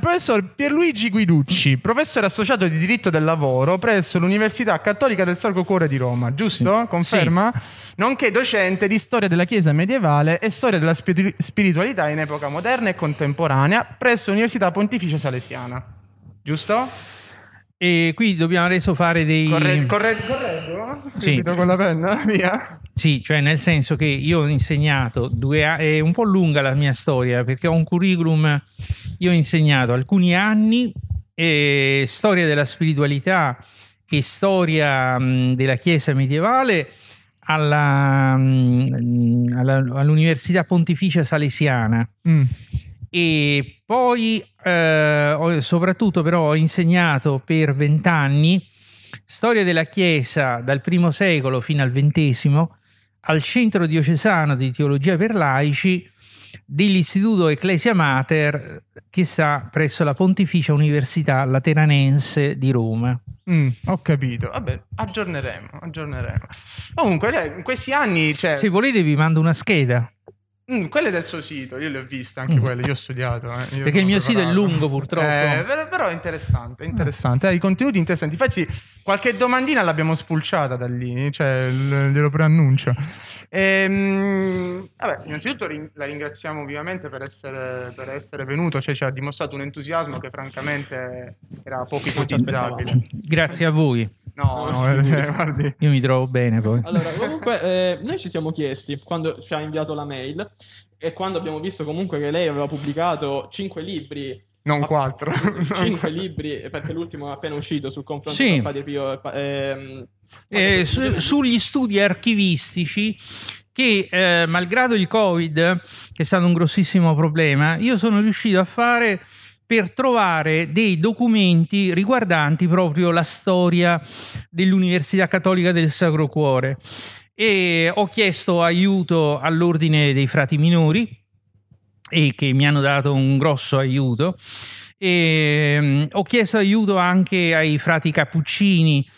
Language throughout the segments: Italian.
Il professor Pierluigi Guiducci, professore associato di diritto del lavoro presso l'Università Cattolica del Sacro Cuore di Roma, giusto? Sì. Conferma? Nonché docente di storia della Chiesa medievale e storia della spiri- spiritualità in epoca moderna e contemporanea presso l'Università Pontificia Salesiana. Giusto? E qui dobbiamo adesso fare dei... Corre- corre- correggo? Sì. Con la penna? Via. Sì, cioè nel senso che io ho insegnato due anni, è un po' lunga la mia storia perché ho un curriculum, io ho insegnato alcuni anni eh, storia della spiritualità e storia mh, della Chiesa medievale alla, mh, alla- all'Università Pontificia Salesiana Mm. E poi eh, soprattutto però ho insegnato per vent'anni storia della Chiesa dal primo secolo fino al ventesimo al centro diocesano di teologia per laici dell'istituto Ecclesia Mater che sta presso la Pontificia Università Lateranense di Roma. Mm, ho capito. Vabbè, aggiorneremo, aggiorneremo. Comunque, in questi anni, cioè, Se volete vi mando una scheda, mm, quelle del suo sito, io le ho viste anche Mm. quelle, io ho studiato. eh, io perché il mio sito è preparato. lungo purtroppo. Eh, però, è interessante, è interessante. Ha i contenuti interessanti. Infatti, qualche domandina l'abbiamo spulciata da lì, cioè glielo preannuncio. Ehm, vabbè, innanzitutto la ringraziamo vivamente per essere, per essere venuto, cioè ci ha dimostrato un entusiasmo che francamente era poco ipotizzabile. Grazie a voi, No, no, No, eh, guardi. io mi trovo bene poi. Allora, comunque, eh, noi ci siamo chiesti quando ci ha inviato la mail e quando abbiamo visto comunque che lei aveva pubblicato 5 libri. Non quattro. 5 libri, perché l'ultimo è appena uscito sul confronto Sì. Padre Pio ehm, Eh, su- sugli studi archivistici che eh, malgrado il covid che è stato un grossissimo problema io sono riuscito a fare per trovare dei documenti riguardanti proprio la storia dell'Università Cattolica del Sacro Cuore. E ho chiesto aiuto all'ordine dei frati minori e che mi hanno dato un grosso aiuto. E mm, ho chiesto aiuto anche ai frati cappuccini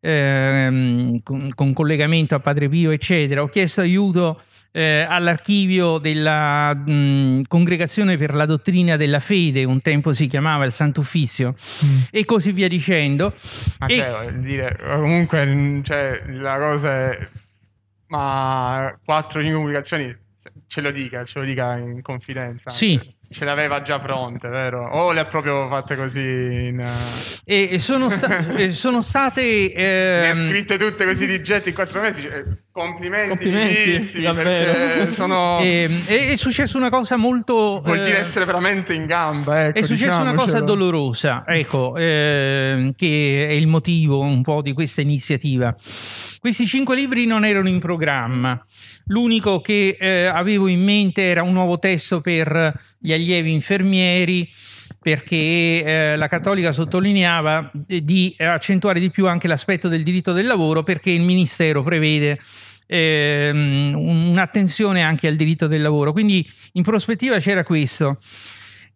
ehm, con, con collegamento a Padre Pio eccetera. Ho chiesto aiuto eh, all'archivio della mh, congregazione per la dottrina della fede un tempo si chiamava il Sant'Uffizio e così via dicendo Ma E- cioè, dire, comunque, mm, cioè, la cosa è... Ma quattro se- ce lo dica, ce lo dica in confidenza. Sì. Ce le aveva già pronte, vero? O le ha proprio fatte così in... e, e sono, sta- e sono state Le ha ehm, scritte tutte così di getto in quattro mesi. cioè, complimenti, Complimenti, davvero. perché sono... ehm, è, è successo una cosa molto Vuol dire eh, essere veramente in gamba, ecco, È successa una cosa diciamocelo. dolorosa, ecco, ehm, che è il motivo un po' di questa iniziativa. Questi cinque libri non erano in programma. L'unico che eh, avevo in mente era un nuovo testo per gli allievi infermieri, perché eh, la Cattolica sottolineava di accentuare di più anche l'aspetto del diritto del lavoro, perché il Ministero prevede ehm, un'attenzione anche al diritto del lavoro. Quindi in prospettiva c'era questo.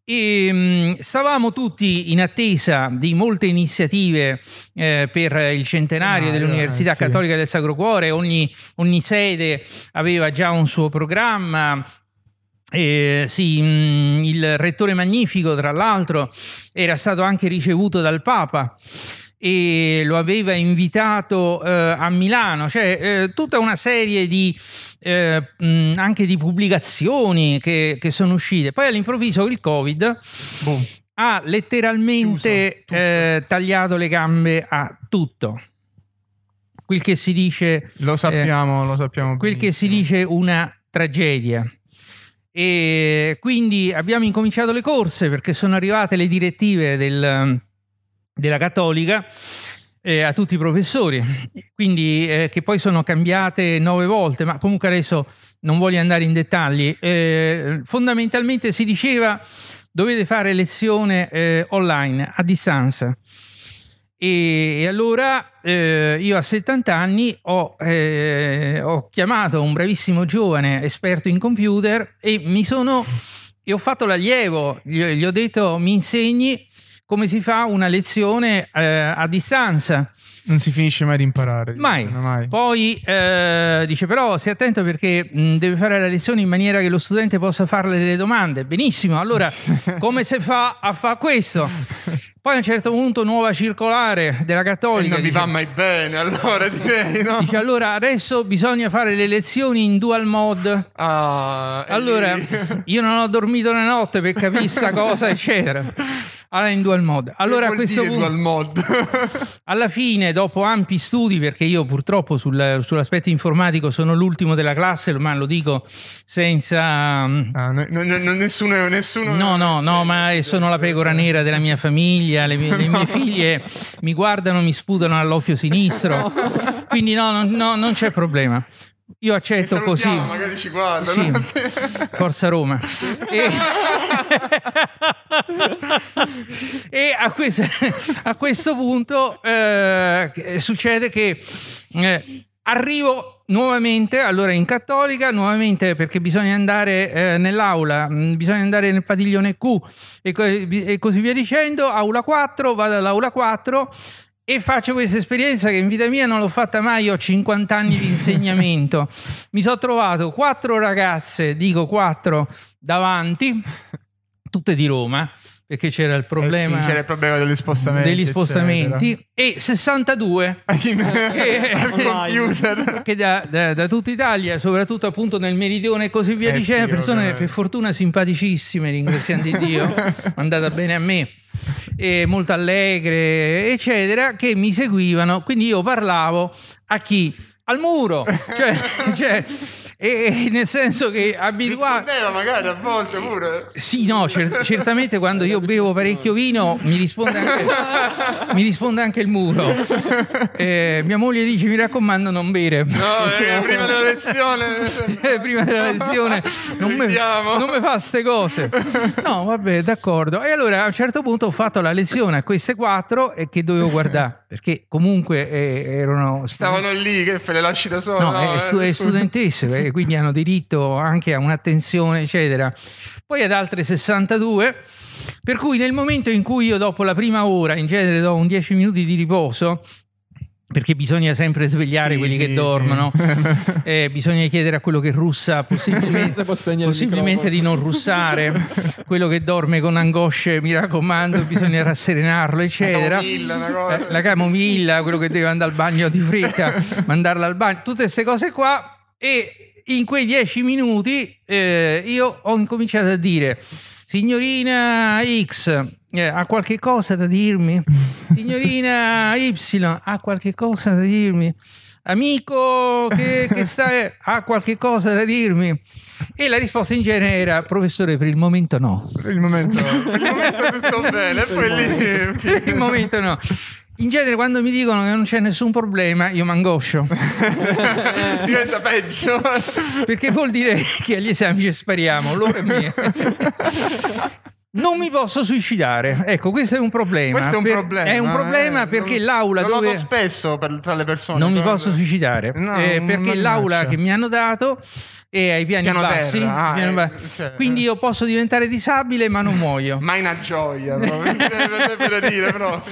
E, mh, stavamo tutti in attesa di molte iniziative eh, per il centenario Ah, dell'Università eh, sì. Cattolica del Sacro Cuore, ogni, ogni sede aveva già un suo programma. Eh, sì, mh, il rettore magnifico, tra l'altro, era stato anche ricevuto dal Papa e lo aveva invitato eh, a Milano, cioè eh, tutta una serie di eh, mh, anche di pubblicazioni che, che sono uscite. Poi all'improvviso il Covid Boom. ha letteralmente Chiuso eh, tagliato le gambe a tutto. Quel che si dice Lo sappiamo, lo sappiamo. quel che si dice una tragedia. E quindi abbiamo incominciato le corse perché sono arrivate le direttive del- della Cattolica eh, a tutti i professori, quindi eh, che poi sono cambiate nove volte, ma comunque adesso non voglio andare in dettagli. Eh, fondamentalmente si diceva dovete fare lezione eh, online a distanza. E, e allora eh, io a 70 anni ho, eh, ho chiamato un bravissimo giovane esperto in computer e mi sono e ho fatto l'allievo, gli, gli ho detto mi insegni, come si fa una lezione eh, a distanza. Non si finisce mai di imparare. Mai. mai. Poi eh, dice però stai attento perché mh, deve fare la lezione in maniera che lo studente possa farle delle domande. Benissimo, allora come si fa a fare questo? Poi a un certo punto nuova circolare della E Cattolica. non vi dice- va mai bene, allora direi, no? Dice allora adesso bisogna fare le lezioni in dual mode. Ah, e Allora, io non ho dormito una notte per capire sta cosa, eccetera. Allora in dual mode. Allora a questo punto, dual mod? alla fine, dopo ampi studi, perché io purtroppo sul- sull'aspetto informatico sono l'ultimo della classe, ma lo dico senza... mm, Ah, no- no- no- nessuno, nessuno No, no, no, ma sono la pecora nera della mia famiglia, le mie, le mie figlie mi guardano, mi sputano all'occhio sinistro, quindi no, no, non c'è problema. Io accetto così. Magari ci guarda. Sì. no? Forza Roma. E, E a, questo, a questo punto eh, succede che eh, arrivo nuovamente, allora in cattolica, nuovamente perché bisogna andare eh, nell'aula, mh, bisogna andare nel padiglione Q e, co- e così via dicendo, aula 4, vado all'aula 4 e faccio questa esperienza che in vita mia non l'ho fatta mai, ho 50 anni di insegnamento. Mi sono trovato quattro ragazze, dico quattro, davanti, tutte di Roma, perché c'era il problema Eh sì, c'era il problema degli spostamenti. degli spostamenti, e 62 eccetera. Che- che da, da- da tutta Italia, soprattutto appunto nel meridione e così via Eh dicendo, sì, persone ovviamente. per fortuna simpaticissime, ringraziando di Dio, andata bene a me, molto allegre, eccetera, che mi seguivano, quindi io parlavo a chi? Al muro, cioè, cioè, e, nel senso che abituato... Magari a volte pure. Sì, no, cer- certamente quando io bevo parecchio vino mi risponde anche, mi risponde anche il muro. Eh, mia moglie dice: Mi raccomando, non bere. No, eh, prima della lezione. Eh, Prima della lezione non mi, Evitiamo. non mi fa ste cose. No, vabbè, d'accordo. E allora a un certo punto ho fatto la lezione a queste quattro e che dovevo guardare perché comunque eh, erano Stavano lì che le lasci da solo. No, è, stu- è studentesse, eh, quindi hanno diritto anche a un'attenzione, eccetera. Poi ad altre 62, per cui nel momento in cui io dopo la prima ora, in genere do un 10 minuti di riposo, perché bisogna sempre svegliare Sì, quelli sì, che dormono, sì. eh, bisogna chiedere a quello che russa possibilmente, possibilmente di non russare, quello che dorme con angosce, mi raccomando, bisogna rasserenarlo, eccetera. Cosa. Eh, la camomilla, quello che deve andare al bagno di fretta, mandarla al bagno, tutte queste cose qua. E in quei dieci minuti eh, io ho incominciato a dire: Signorina X, eh, ha qualche cosa da dirmi? Signorina Y, ha qualche cosa da dirmi? Amico che, che sta, ha qualche cosa da dirmi? E la risposta in genere era: Professore, per il momento no. Per il momento, per il momento tutto bene. Poi lì. Per il momento no. In genere, quando mi dicono che non c'è nessun problema, io mi angoscio. diventa peggio. Perché vuol dire che agli esami ci spariamo, loro e me. Non mi posso suicidare. Ecco, questo è un problema. Questo è un Per- problema. È un problema eh. perché Lo- l'aula lo dove noto spesso per- tra le persone. non mi però- posso suicidare. No, eh, non perché l'aula che mi hanno dato è ai piani Piano bassi. ah, piani eh, ba- cioè, Quindi io posso diventare disabile, ma non muoio. Ma una gioia, proprio. per, dire proprio.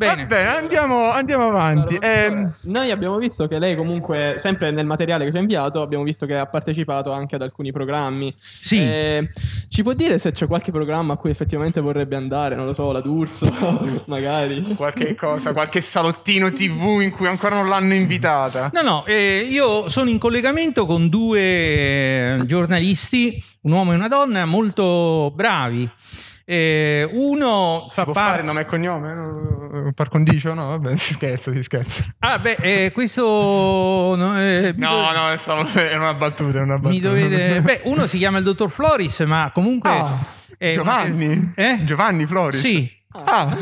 Bene. Va bene, andiamo, andiamo avanti. Ehm, Noi abbiamo visto che lei comunque, sempre nel materiale che ci ha inviato, abbiamo visto che ha partecipato anche ad alcuni programmi. Sì. Eh, ci può dire se c'è qualche programma a cui effettivamente vorrebbe andare? Non lo so, la D'Urso, magari. qualche cosa, qualche salottino TV in cui ancora non l'hanno invitata. No, no, eh, io sono in collegamento con due eh, giornalisti, un uomo e una donna, molto bravi. Eh, uno Si fa può fare parte... nome e cognome? No, Par condicio? No, vabbè, si scherza, si scherza. Ah, beh, eh, questo... no, eh, No, do- no, stavo- era una battuta, era una battuta. Mi dovete... Beh, uno si chiama il dottor Floris, ma comunque... Ah, è- Giovanni? Eh? Giovanni Floris? Sì, Ah,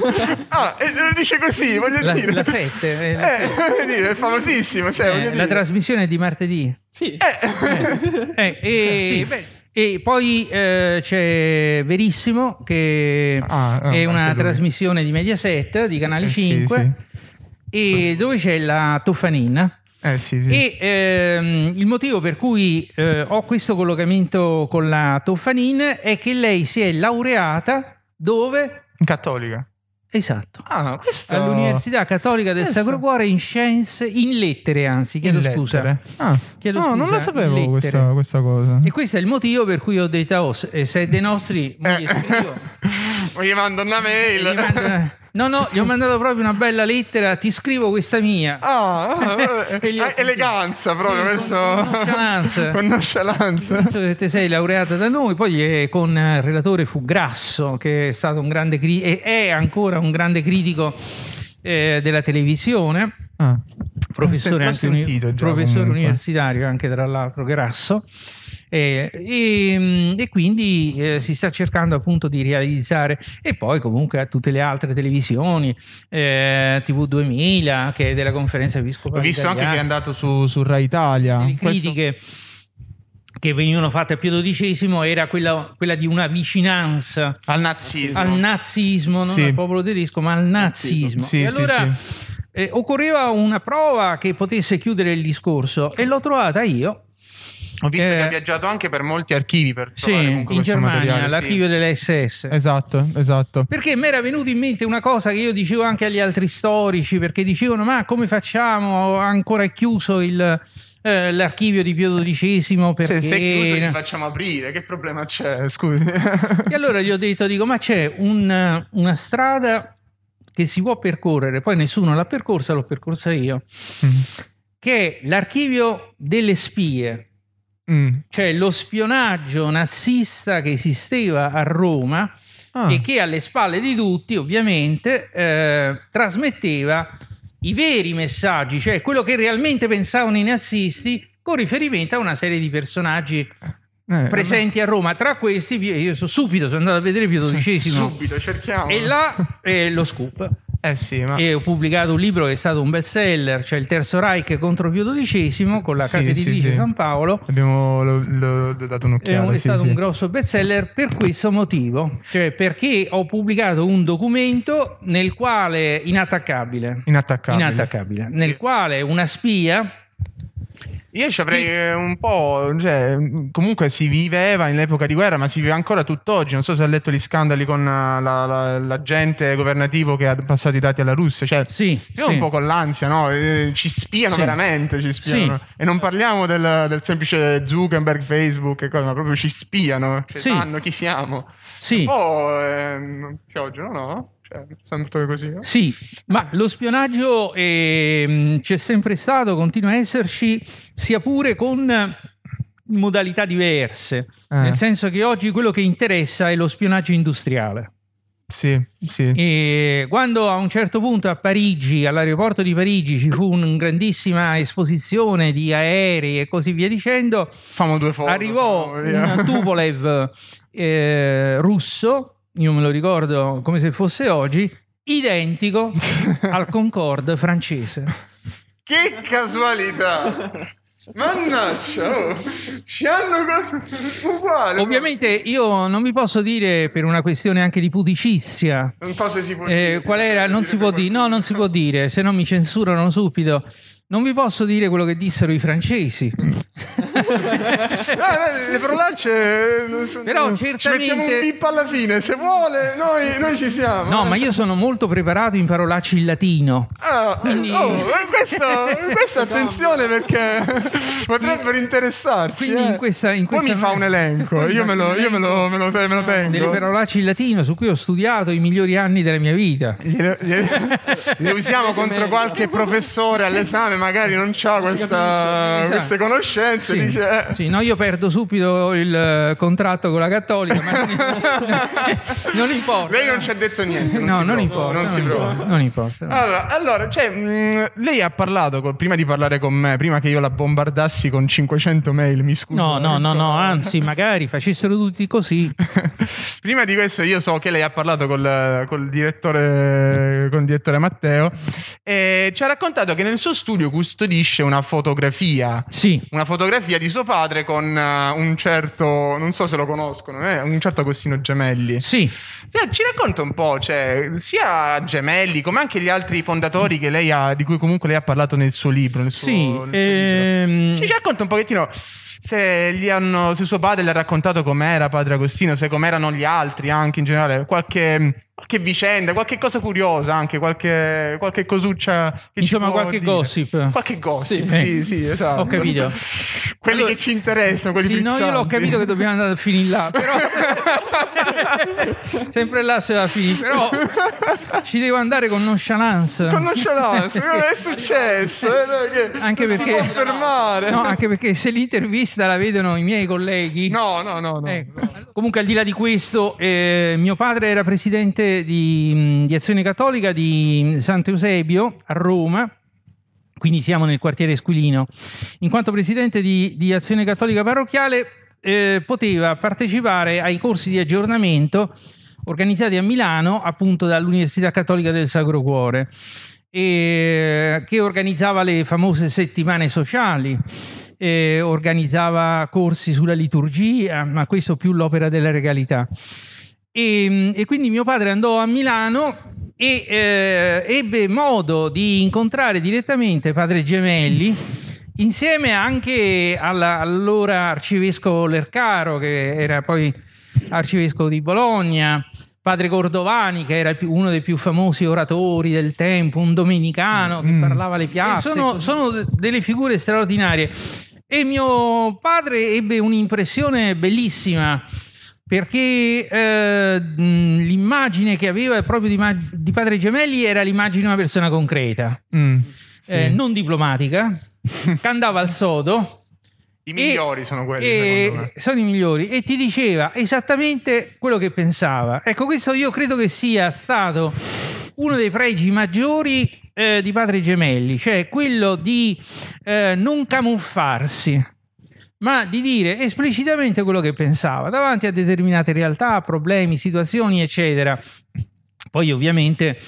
ah, e lo dice così, voglio la, dire. la 7. eh, la- Eh, è famosissimo, cioè, eh, la dire. trasmissione è di martedì. Sì. Eh, e, beh, e poi eh, c'è Verissimo che Ah, ah, è una trasmissione di Mediaset di Canale Eh, sì, 5 e dove c'è la Toffanina sì. Eh sì, sì. e ehm, il motivo per cui eh, ho questo collocamento con la Toffanin è che lei si è laureata Dove? In cattolica. Esatto. Ah, questo... All'Università Cattolica del Questo- Sacro Cuore in scienze, in lettere anzi, chiedo In scusa. Ah, Chiedo no, scusa, non la sapevo questa, questa cosa. E questo è il motivo per cui ho detto, oh, se è dei nostri, mo gli scrivo. O gli mando una mail. Gli mando una- No, no, gli ho mandato proprio una bella lettera, ti scrivo questa mia. Ah, ah, ho- ah, eleganza proprio, Sì, questo... con- nonchalance. con nonchalance. Visto che te sei laureata da noi, poi eh, con eh, il relatore fu Grasso, che è stato un grande cri- e è ancora un grande critico eh, della televisione, Ah, professore, anche uni- sentito già, professore universitario anche tra l'altro Grasso. Eh, e, e quindi eh, si sta cercando appunto di realizzare e poi comunque a tutte le altre televisioni eh, TV 2000 che è della conferenza episcopale Ho visto anche italiana che è andato su, su Rai Italia. le Questo- critiche che venivano fatte a Pio XII era quella, quella di una vicinanza Al nazismo. al nazismo, non Sì. al popolo tedesco, ma al nazismo. E sì, allora sì. eh, occorreva una prova che potesse chiudere il discorso e l'ho trovata io. Ho visto Eh, che ha viaggiato anche per molti archivi per Sì, trovare comunque in questo Germania, materiale. sì. delle SS. Esatto, esatto. Perché mi era venuto in mente una cosa che io dicevo anche agli altri storici, perché dicevano: Ma come facciamo? Ancora è chiuso il, eh, l'archivio di Pio XII perché. Se, se è chiuso ci facciamo aprire, che problema c'è? Scusi. E allora gli ho detto: dico, Ma c'è un- una strada che si può percorrere, poi nessuno l'ha percorsa, l'ho percorsa io, che è l'archivio delle spie. Mm. Cioè lo spionaggio nazista che esisteva a Roma Ah. e che alle spalle di tutti ovviamente eh, trasmetteva i veri messaggi, cioè quello che realmente pensavano i nazisti con riferimento a una serie di personaggi Eh, presenti a Roma. Tra questi io so- subito sono andato a vedere Pio. XII Subito, cerchiamo. e là è lo scoop. Eh sì, ma... E ho pubblicato un libro che è stato un best seller, cioè il Terzo Reich contro Pio XII con la Sì, casa sì, editrice sì. San Paolo. Abbiamo lo, lo- dato È, un'occhiata. un- è sì, stato sì. un grosso bestseller per questo motivo, cioè perché ho pubblicato un documento nel quale inattaccabile, Inattaccabile. inattaccabile, nel quale una spia Io ci avrei eh, un po', cioè, comunque si viveva nell'epoca di guerra, ma si vive ancora tutt'oggi. Non so se ha letto gli scandali con eh, la- la- l'agente governativo che ha passato i dati alla Russia. Cioè, sì, io sì. un po' con l'ansia, no? Eh, ci spiano Sì. veramente, ci spiano. E non parliamo del, del semplice Zuckerberg, Facebook, e cose, ma proprio ci spiano, cioè, Sì. sanno chi siamo. sì. Un po' eh, si oggi, no? Cioè, sempre così. no? Sì, ma lo spionaggio ehm, c'è sempre stato, continua a esserci, sia pure con eh, modalità diverse. Eh, Nel senso che oggi quello che interessa è lo spionaggio industriale. sì, sì. E quando a un certo punto a Parigi, all'aeroporto di Parigi, ci fu una grandissima esposizione di aerei e così via dicendo, foto. arrivò un Tupolev eh, russo, io me lo ricordo come se fosse oggi, identico al Concorde francese. Che casualità! Mannaggia, oh, ci hanno uguale. Ovviamente io non vi posso dire per una questione anche di pudicizia. Non so se si può Eh, dire. qual era? Non si può dire, no, non si può dire, se no mi censurano subito. Non vi posso dire quello che dissero i francesi. Ah, eh, le parolacce eh, non so- Però ci certamente- mettiamo un bip alla fine se vuole noi, noi ci siamo No, eh. ma io sono molto preparato in parolacce in latino. Ah, Quindi- oh, eh, questo, questo attenzione perché potrebbero interessarci Quindi eh. in questa- in poi questa- mi fa un elenco io me lo, io me lo, me lo, me lo tengo Delle parolacce in latino su cui ho studiato i migliori anni della mia vita. Le usiamo contro qualche professore all'esame, magari non ha questa, queste conoscenze. Sì, Dice, eh, sì, no, io perdo subito il eh, contratto con la Cattolica, ma non importa. Lei non ci ha detto niente. Non no, non importa. Non si non importa, non importa. no. Allora, allora, cioè, mh, lei ha parlato con- prima di parlare con me, prima che io la bombardassi con 500 mail, mi scuso. No, no, no, no, anzi, magari facessero tutti così. Prima di questo io so che lei ha parlato col, col direttore, con il direttore Matteo e ci ha raccontato che nel suo studio custodisce una fotografia. Sì, Una fotografia di suo padre con eh, un certo, non so se lo conoscono, eh, un certo Agostino Gemelli. sì. Cioè, ci racconta un po', cioè, sia Gemelli come anche gli altri fondatori che lei ha, di cui comunque lei ha parlato nel suo libro. Nel suo, Sì, nel suo libro. ehm, Ci, ci racconta un pochettino se, gli hanno, se suo padre le ha raccontato com'era padre Agostino, se com'erano gli altri anche in generale, qualche, qualche vicenda, qualche cosa curiosa anche, qualche, qualche cosuccia. Che Insomma, qualche dire. gossip. Qualche gossip, Sì. sì, sì, esatto. Ho capito. quelli Allora- che ci interessano, quelli Sì, no, io l'ho frizzanti. capito che dobbiamo andare a finire là, però sempre là se va a finire, però ci devo andare con nonchalance. Con nonchalance, non è successo, eh, che Anche si perché- può fermare. No, anche perché se l'intervista la vedono i miei colleghi. no, no, no. no. Ecco. Comunque, al di là di questo, eh, mio padre era presidente di, di Azione Cattolica di Sant'Eusebio a Roma. Quindi siamo nel quartiere Esquilino. In quanto presidente di, di Azione Cattolica Parrocchiale, eh, poteva partecipare ai corsi di aggiornamento organizzati a Milano, appunto dall'Università Cattolica del Sacro Cuore, e, che organizzava le famose settimane sociali, eh, organizzava corsi sulla liturgia, ma questo più l'opera della regalità. E, e quindi mio padre andò a Milano e eh, ebbe modo di incontrare direttamente padre Gemelli insieme anche alla- all'allora arcivescovo Lercaro che era poi arcivescovo di Bologna padre Cordovani che era uno dei più famosi oratori del tempo un domenicano che Mm. parlava alle piazze sono, sono de- delle figure straordinarie. E mio padre ebbe un'impressione bellissima perché eh, mh, l'immagine che aveva proprio di, ma- di padre Gemelli era l'immagine di una persona concreta, Mm, sì. eh, non diplomatica, che andava al sodo. I migliori sono quelli, e sono i migliori. E ti diceva esattamente quello che pensava. Ecco, questo io credo che sia stato uno dei pregi maggiori eh, di padre Gemelli, cioè quello di eh, non camuffarsi ma di dire esplicitamente quello che pensava davanti a determinate realtà, problemi, situazioni, eccetera. Poi ovviamente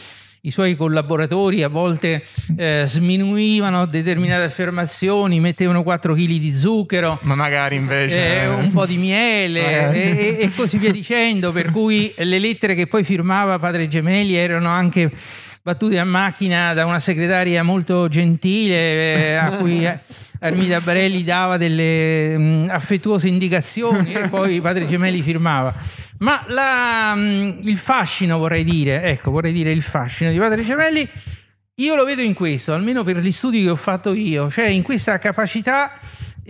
i suoi collaboratori a volte eh, sminuivano determinate affermazioni, mettevano 4 kg di zucchero, Ma magari invece... eh, un po' di miele Magari. e, e- e così via dicendo, per cui le lettere che poi firmava padre Gemelli erano anche battute a macchina da una segretaria molto gentile eh, a cui Armida Barelli dava delle mh, affettuose indicazioni e poi padre Gemelli firmava. Ma la, mh, il fascino, vorrei dire, ecco, vorrei dire il fascino di padre Gemelli, io lo vedo in questo, almeno per gli studi che ho fatto io, cioè in questa capacità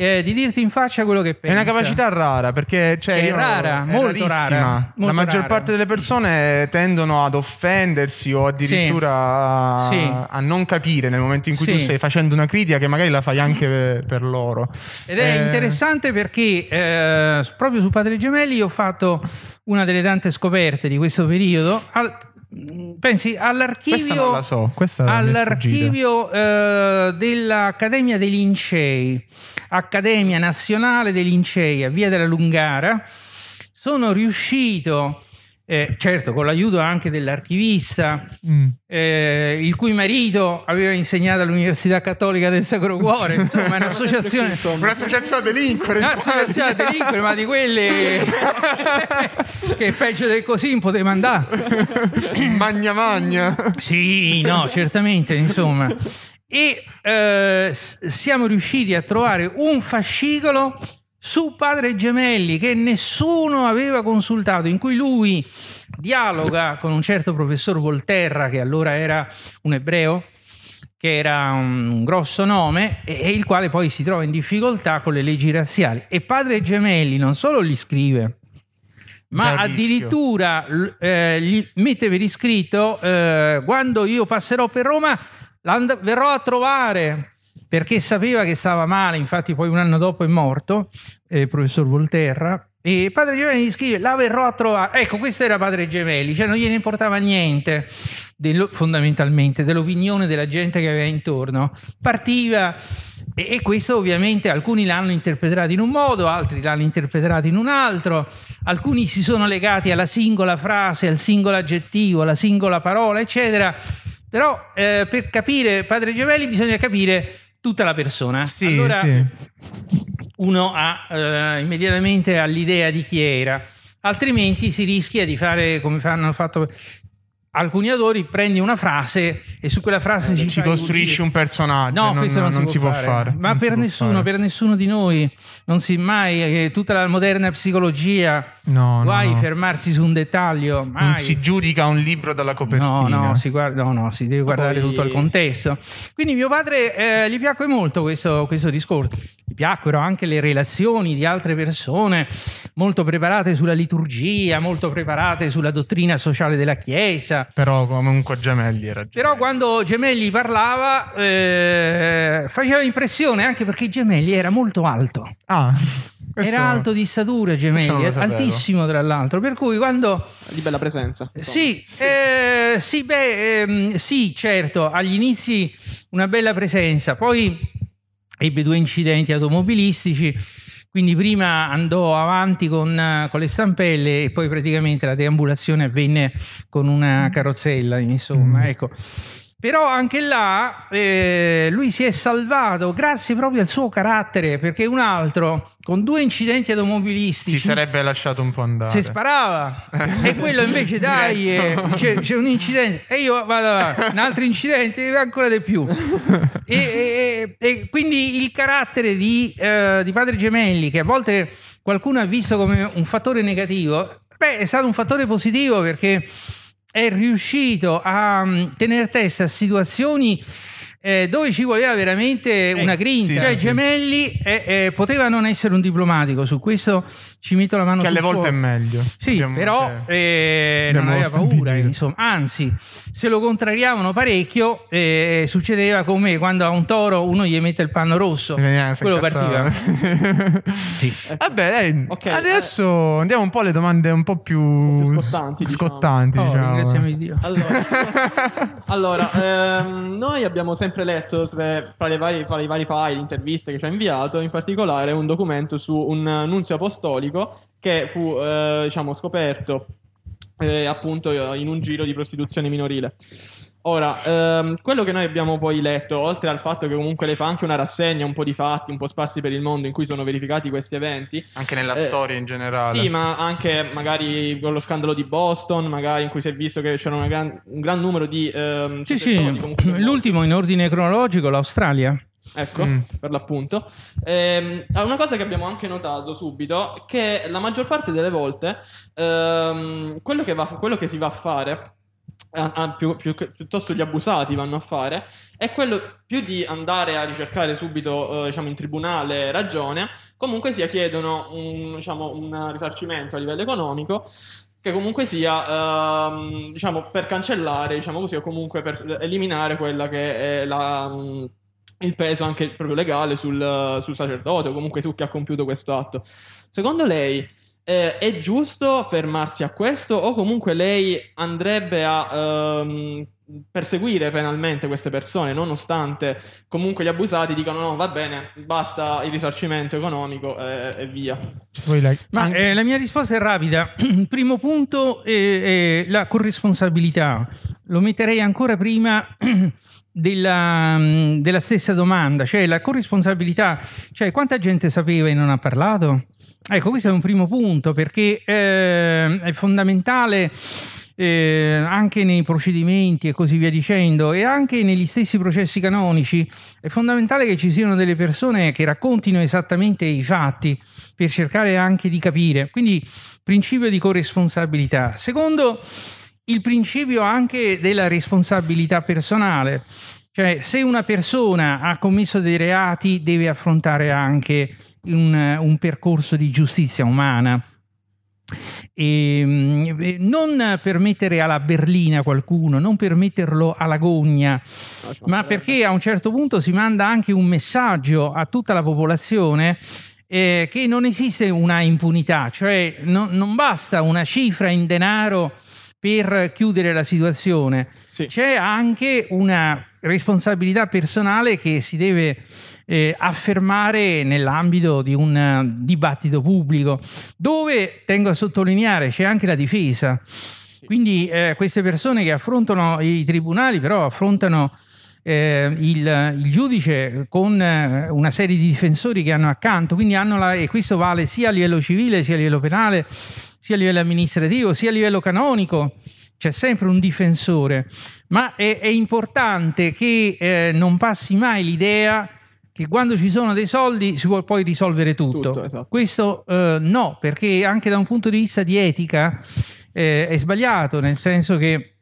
eh, di dirti in faccia quello che È pensa. una capacità rara perché cioè, È io- rara, è molto rara, La molto maggior rara. parte delle persone tendono ad offendersi o addirittura a, Sì. a non capire nel momento in cui tu Sì. stai facendo una critica che magari la fai anche per, loro. Ed è Eh, interessante perché eh, proprio su Padre Gemelli ho fatto una delle tante scoperte di questo periodo. Al- pensi all'archivio, so, all'archivio eh, dell'Accademia dei Lincei, Accademia Nazionale dei Lincei a Via della Lungara, sono riuscito, eh, certo con l'aiuto anche dell'archivista, Mm. eh, il cui marito aveva insegnato all'Università Cattolica del Sacro Cuore, insomma è un'associazione... Insomma. Un'associazione delinquere. Un'associazione delinquere, ma di quelle che peggio del così poteva andare. magna magna. Sì, no, certamente, insomma. E eh, s- siamo riusciti a trovare un fascicolo su Padre Gemelli che nessuno aveva consultato, in cui lui dialoga con un certo professor Volterra, che allora era un ebreo, che era un grosso nome, e, il quale poi si trova in difficoltà con le leggi razziali. E Padre Gemelli non solo gli scrive, ma addirittura eh, gli mette per iscritto eh, quando io passerò per Roma verrò a trovare perché sapeva che stava male infatti poi un anno dopo è morto eh, professor Volterra e padre Gemelli gli scrive la verrò a trovare ecco questo era padre Gemelli cioè non gliene importava niente dello- fondamentalmente dell'opinione della gente che aveva intorno. Partiva e, e questo ovviamente alcuni l'hanno interpretato in un modo, altri l'hanno interpretato in un altro, alcuni si sono legati alla singola frase, al singolo aggettivo, alla singola parola, eccetera. Però eh, per capire Padre Gemelli bisogna capire tutta la persona. Sì, allora sì. uno ha eh, immediatamente ha l'idea di chi era, altrimenti si rischia di fare come fanno, hanno fatto alcuni autori prendi una frase e su quella frase si Ci fa costruisci un personaggio. No, non, questo non, non si, può fare. Ma Non si per può nessuno, fare. per nessuno di noi, non si mai, eh, tutta la moderna psicologia, No, guai no, no. fermarsi su un dettaglio, mai. Non si giudica un libro dalla copertina. No, no, si guarda, no, no, si deve guardare poi- tutto il contesto. Quindi mio padre eh, gli piacque molto questo, questo discorso. Piacquero anche le relazioni di altre persone, molto preparate sulla liturgia, molto preparate sulla dottrina sociale della Chiesa. Però comunque Gemelli era Però Gemelli. quando Gemelli parlava eh, faceva impressione anche perché Gemelli era molto alto. Ah, questo- Era alto di statura Gemelli, altissimo tra l'altro. Per cui quando Di bella presenza. insomma. sì, eh, sì, beh, ehm, sì, certo, agli inizi una bella presenza, poi ebbe due incidenti automobilistici, quindi prima andò avanti con, con le stampelle e poi praticamente la deambulazione avvenne con una carrozzella, insomma, Mm. ecco. Però anche là eh, lui si è salvato grazie proprio al suo carattere, perché un altro con due incidenti automobilistici si sarebbe lasciato un po' andare. si sparava. E quello invece dai eh, c'è, c'è un incidente. E io vado avanti. Un altro incidente e ancora di più. E, e- e quindi il carattere di, eh, di padre Gemelli che a volte qualcuno ha visto come un fattore negativo beh è stato un fattore positivo perché è riuscito a mm, tenere testa a situazioni eh, dove ci voleva veramente una grinta sì, cioè sì. Gemelli eh, eh, poteva non essere un diplomatico su questo ci metto la mano che sul alle volte è fuoco. meglio. Sì, Diciamo, però cioè, eh, non abbiamo aveva paura, insomma. Anzi, se lo contrariavano parecchio, eh, succedeva come quando a un toro uno gli mette il panno rosso. Quello incazzare. Sì. Vabbè, dai, Ok, adesso andiamo un po' alle domande un po' più, più scottanti, diciamo. scottanti, Oh, diciamo. ringraziamo il Dio. Allora, allora ehm, noi abbiamo sempre letto tra, tra, le vari, tra i vari file, interviste che ci ha inviato, in particolare un documento su un nunzio apostolico che fu eh, diciamo, scoperto eh, appunto in un giro di prostituzione minorile. Ora, ehm, quello che noi abbiamo poi letto, oltre al fatto che comunque lei fa anche una rassegna, un po' di fatti, un po' sparsi per il mondo in cui sono verificati questi eventi, Anche nella Eh, storia in generale. sì, ma anche magari con lo scandalo di Boston, magari in cui si è visto che c'era una gran- un gran numero di... ehm, Sì, sì, l'ultimo in ordine cronologico, l'Australia. Ecco, Mm. per l'appunto. Ehm, ah, una cosa che abbiamo anche notato subito, è che la maggior parte delle volte ehm, quello, che va- quello che si va a fare, a- a- più- più- piuttosto gli abusati vanno a fare, è quello più di andare a ricercare subito eh, diciamo, in tribunale ragione, comunque sia chiedono un, diciamo, un risarcimento a livello economico che comunque sia ehm, diciamo per cancellare diciamo così o comunque per eliminare quella che è la, mm, il peso anche proprio legale sul, sul sacerdote o comunque su chi ha compiuto questo atto secondo lei eh, è giusto fermarsi a questo o comunque lei andrebbe a ehm, perseguire penalmente queste persone nonostante comunque gli abusati dicano no va bene basta il risarcimento economico e, e via Ma eh, la mia risposta è rapida. Primo punto è, è la corresponsabilità. Lo metterei ancora prima della, mm, della stessa domanda, cioè la corresponsabilità. Cioè, quanta gente sapeva e non ha parlato? Ecco, questo è un primo punto perché eh, è fondamentale. eh, anche nei procedimenti e così via dicendo, e anche negli stessi processi canonici, è fondamentale che ci siano delle persone che raccontino esattamente i fatti per cercare anche di capire. Quindi, principio di corresponsabilità. Secondo, il principio anche della responsabilità personale. Cioè, se una persona ha commesso dei reati, deve affrontare anche un, un percorso di giustizia umana. E, mm, eh, non per mettere alla berlina qualcuno, non per metterlo alla gogna, ma perché a un certo punto si manda anche un messaggio a tutta la popolazione eh, che non esiste una impunità, cioè no- non basta una cifra in denaro per chiudere la situazione, Sì. c'è anche una responsabilità personale che si deve eh, affermare nell'ambito di un eh, dibattito pubblico, dove tengo a sottolineare c'è anche la difesa. Quindi eh, queste persone che affrontano i tribunali, però affrontano eh, il, il giudice con eh, una serie di difensori che hanno accanto, quindi hanno la, e questo vale sia a livello civile, sia a livello penale, sia a livello amministrativo, sia a livello canonico. c'è sempre un difensore, ma è, è importante che eh, non passi mai l'idea che quando ci sono dei soldi si può poi risolvere tutto. Tutto, esatto. Questo eh, no, perché anche da un punto di vista di etica eh, è sbagliato, nel senso che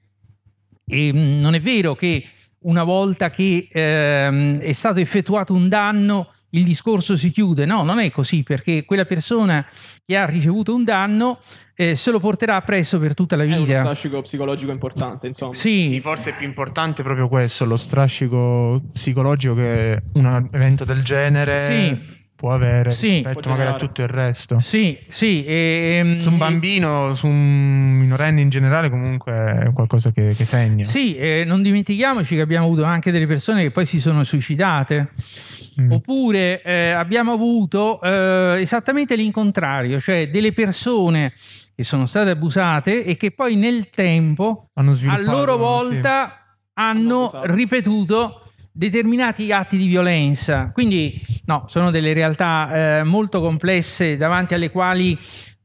non è vero che una volta che ehm, è stato effettuato un danno il discorso si chiude. No, non è così, perché quella persona che ha ricevuto un danno eh, se lo porterà appresso per tutta la È uno vita. strascico psicologico importante, insomma. Sì, Sì, forse è più importante proprio questo, lo strascico psicologico che un evento del genere Sì. Può avere Sì. rispetto magari a tutto il resto. sì, sì. ehm, Su un bambino, su un minorenne in generale, comunque è qualcosa che, che segna. Sì, eh, non dimentichiamoci che abbiamo avuto anche delle persone che poi si sono suicidate. Mm. Oppure eh, abbiamo avuto eh, esattamente l'incontrario, cioè delle persone che sono state abusate e che poi nel tempo Hanno a loro sì. volta Hanno hanno abusato. ripetuto determinati atti di violenza. Quindi no, sono delle realtà eh, molto complesse davanti alle quali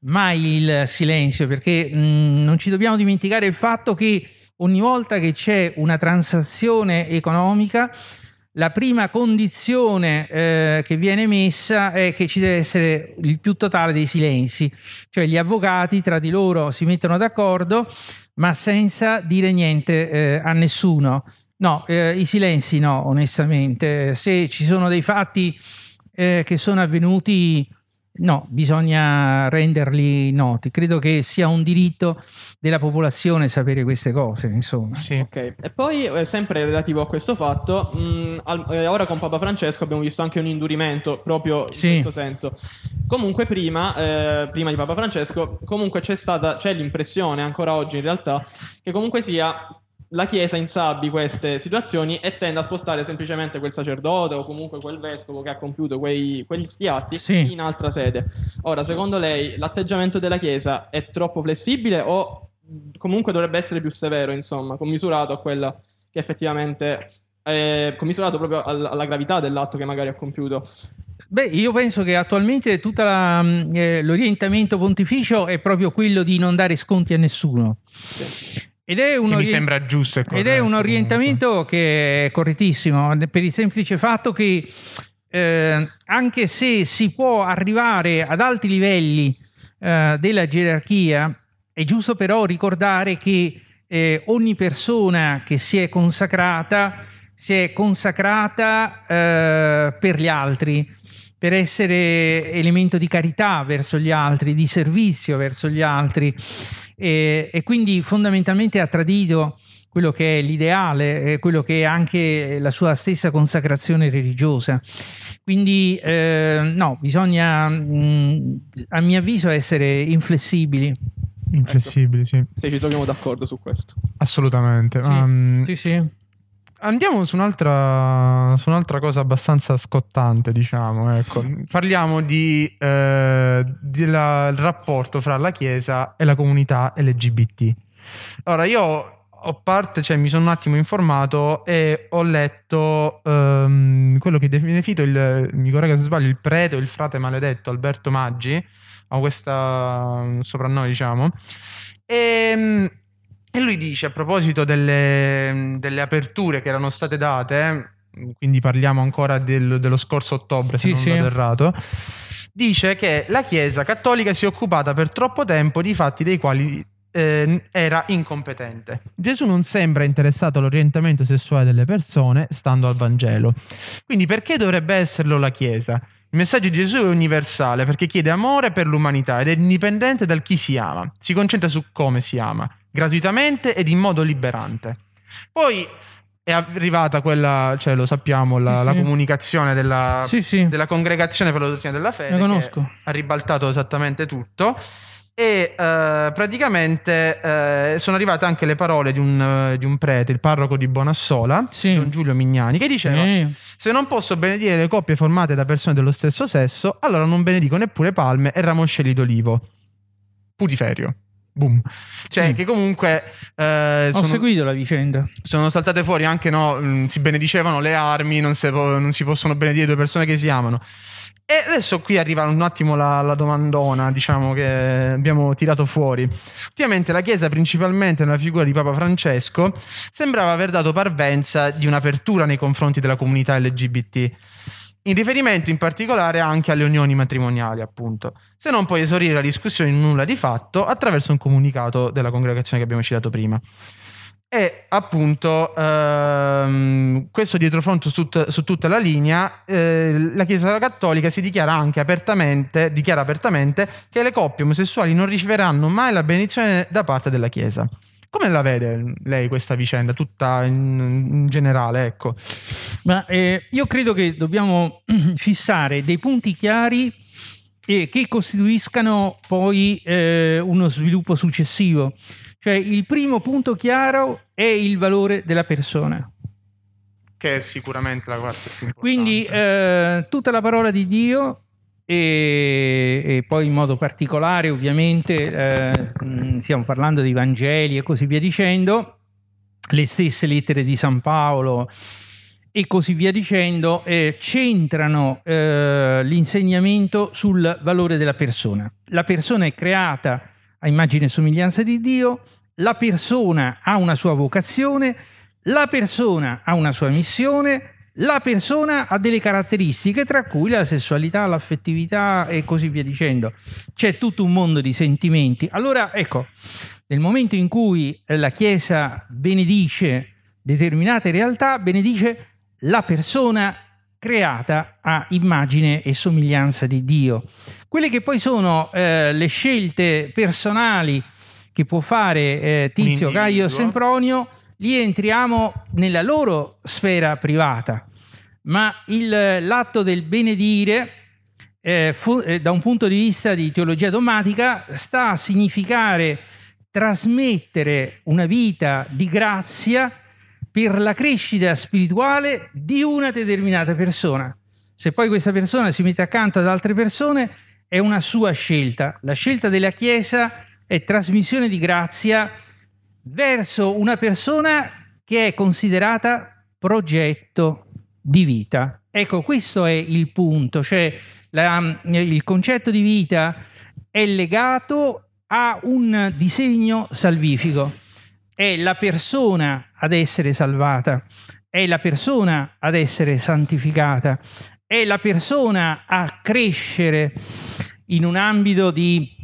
mai il silenzio, perché mh, non ci dobbiamo dimenticare il fatto che ogni volta che c'è una transazione economica la prima condizione eh, che viene messa è che ci deve essere il più totale dei silenzi, cioè gli avvocati tra di loro si mettono d'accordo ma senza dire niente eh, a nessuno. No, eh, i silenzi no, onestamente. Se ci sono dei fatti eh, che sono avvenuti, no, bisogna renderli noti. Credo che sia un diritto della popolazione sapere queste cose, insomma. Sì. Ok, e poi eh, sempre relativo a questo fatto, mh, al- eh, ora con Papa Francesco abbiamo visto anche un indurimento proprio Sì. in questo senso. Comunque prima, eh, prima di Papa Francesco, comunque c'è stata, c'è l'impressione ancora oggi in realtà che comunque sia la Chiesa insabbi queste situazioni e tende a spostare semplicemente quel sacerdote o comunque quel vescovo che ha compiuto quei, quegli stiatti Sì. in altra sede. Ora, secondo lei, l'atteggiamento della Chiesa è troppo flessibile o comunque dovrebbe essere più severo, insomma, commisurato a quella che effettivamente è commisurato proprio al- alla gravità dell'atto che magari ha compiuto? Beh, io penso che attualmente tutto l'orientamento pontificio è proprio quello di non dare sconti a nessuno. Ed è un, orien- sembra giusto e ed è corretto, un orientamento che è correttissimo per il semplice fatto che eh, anche se si può arrivare ad alti livelli eh, della gerarchia, è giusto però ricordare che eh, ogni persona che si è consacrata si è consacrata eh, per gli altri, per essere elemento di carità verso gli altri, di servizio verso gli altri e, e quindi fondamentalmente ha tradito quello che è l'ideale, eh, quello che è anche la sua stessa consacrazione religiosa. Quindi eh, no, bisogna mh, a mio avviso essere inflessibili. Inflessibili, sì. Se ci troviamo d'accordo su questo. Assolutamente. Sì, mm, Sì, sì. Andiamo su un'altra, su un'altra cosa abbastanza scottante, diciamo. Ecco. Parliamo di, eh, del rapporto fra la Chiesa e la comunità LGBT. Ora, io ho parte, cioè mi sono un attimo informato e ho letto ehm, quello che viene definito il, mi corregga se sbaglio, il prete o il frate maledetto Alberto Maggi, ha questo soprannome, diciamo. E, e lui dice a proposito delle, delle aperture che erano state date, quindi parliamo ancora del- dello scorso ottobre, se Sì, non sì. errato, dice che la Chiesa cattolica si è occupata per troppo tempo di fatti dei quali eh, era incompetente. Gesù non sembra interessato all'orientamento sessuale delle persone, stando al Vangelo. Quindi perché dovrebbe esserlo la Chiesa? Il messaggio di Gesù è universale perché chiede amore per l'umanità ed è indipendente dal chi si ama. Si concentra su come si ama, gratuitamente ed in modo liberante. Poi è arrivata quella, cioè lo sappiamo, la, Sì, la sì. comunicazione della, Sì, della congregazione per la dottrina della fede. La che conosco. ha ribaltato esattamente tutto. E eh, praticamente eh, sono arrivate anche le parole di un, eh, di un prete, il parroco di Bonassola. Don Giulio Mignani, che diceva. Se non posso benedire le coppie formate da persone dello stesso sesso, allora non benedico neppure palme e ramoscelli d'olivo. Putiferio. Boom. Cioè, Sì. che comunque eh, Ho sono, seguito la vicenda. sono saltate fuori anche, no, mh, si benedicevano le armi, non si, non si possono benedire due persone che si amano. E adesso qui arriva un attimo la, la, domandona, diciamo, che abbiamo tirato fuori. Ultimamente la Chiesa, principalmente nella figura di Papa Francesco, sembrava aver dato parvenza di un'apertura nei confronti della comunità LGBT, in riferimento in particolare anche alle unioni matrimoniali, appunto, se non poi esaurire la discussione in nulla di fatto attraverso un comunicato della congregazione che abbiamo citato prima. E appunto ehm, questo dietrofront su, tut- su tutta la linea, eh, la Chiesa Cattolica si dichiara anche apertamente, dichiara apertamente che le coppie omosessuali non riceveranno mai la benedizione da parte della Chiesa. Come la vede lei questa vicenda, tutta in, in generale? Ecco. Ma eh, io credo che dobbiamo fissare dei punti chiari eh, che costituiscano poi eh, uno sviluppo successivo. Cioè il primo punto chiaro è il valore della persona. Che è sicuramente la parte più importante. Quindi eh, tutta la parola di Dio e, e poi in modo particolare ovviamente eh, stiamo parlando dei Vangeli e così via dicendo, le stesse lettere di San Paolo e così via dicendo, eh, centrano eh, l'insegnamento sul valore della persona. La persona è creata a immagine e somiglianza di Dio, la persona ha una sua vocazione, la persona ha una sua missione, la persona ha delle caratteristiche, tra cui la sessualità, l'affettività e così via dicendo. C'è tutto un mondo di sentimenti. Allora, ecco, nel momento in cui la Chiesa benedice determinate realtà, benedice la persona creata a immagine e somiglianza di Dio. Quelle che poi sono eh, le scelte personali che può fare eh, Tizio, Caio, Sempronio, lì entriamo nella loro sfera privata. Ma il, l'atto del benedire, eh, fu, eh, da un punto di vista di teologia dogmatica, sta a significare trasmettere una vita di grazia per la crescita spirituale di una determinata persona. Se poi questa persona si mette accanto ad altre persone, è una sua scelta. La scelta della Chiesa è trasmissione di grazia verso una persona che è considerata progetto di vita. Ecco, questo è il punto, cioè la, il concetto di vita è legato a un disegno salvifico è la persona ad essere salvata, è la persona ad essere santificata, è la persona a crescere in un ambito di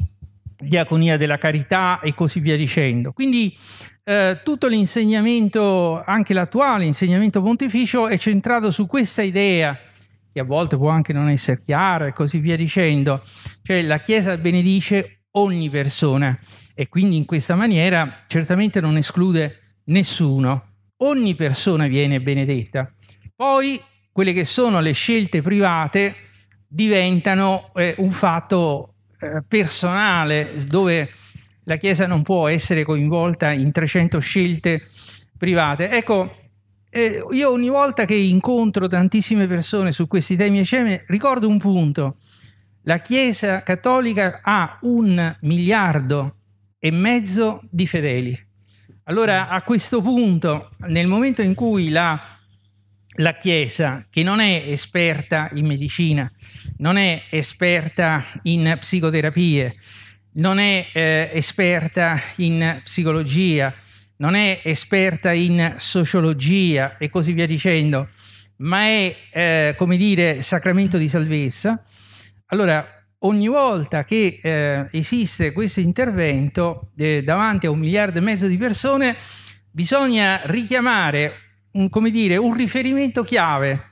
diaconia della carità e così via dicendo. Quindi eh, tutto l'insegnamento, anche l'attuale insegnamento pontificio, è centrato su questa idea che a volte può anche non essere chiara e così via dicendo, cioè la Chiesa benedice ogni persona e quindi in questa maniera certamente non esclude nessuno. Ogni persona viene benedetta. Poi quelle che sono le scelte private diventano eh, un fatto eh, personale dove la Chiesa non può essere coinvolta in 300 scelte private. Ecco, eh, io ogni volta che incontro tantissime persone su questi temi assieme ricordo un punto. La Chiesa cattolica ha un miliardo e mezzo di fedeli. Allora a questo punto, nel momento in cui la, la Chiesa, che non è esperta in medicina, non è esperta in psicoterapie, non è eh, esperta in psicologia, non è esperta in sociologia e così via dicendo, ma è, eh, come dire, sacramento di salvezza, allora ogni volta che eh, esiste questo intervento eh, davanti a un miliardo e mezzo di persone, bisogna richiamare un, dire, un riferimento chiave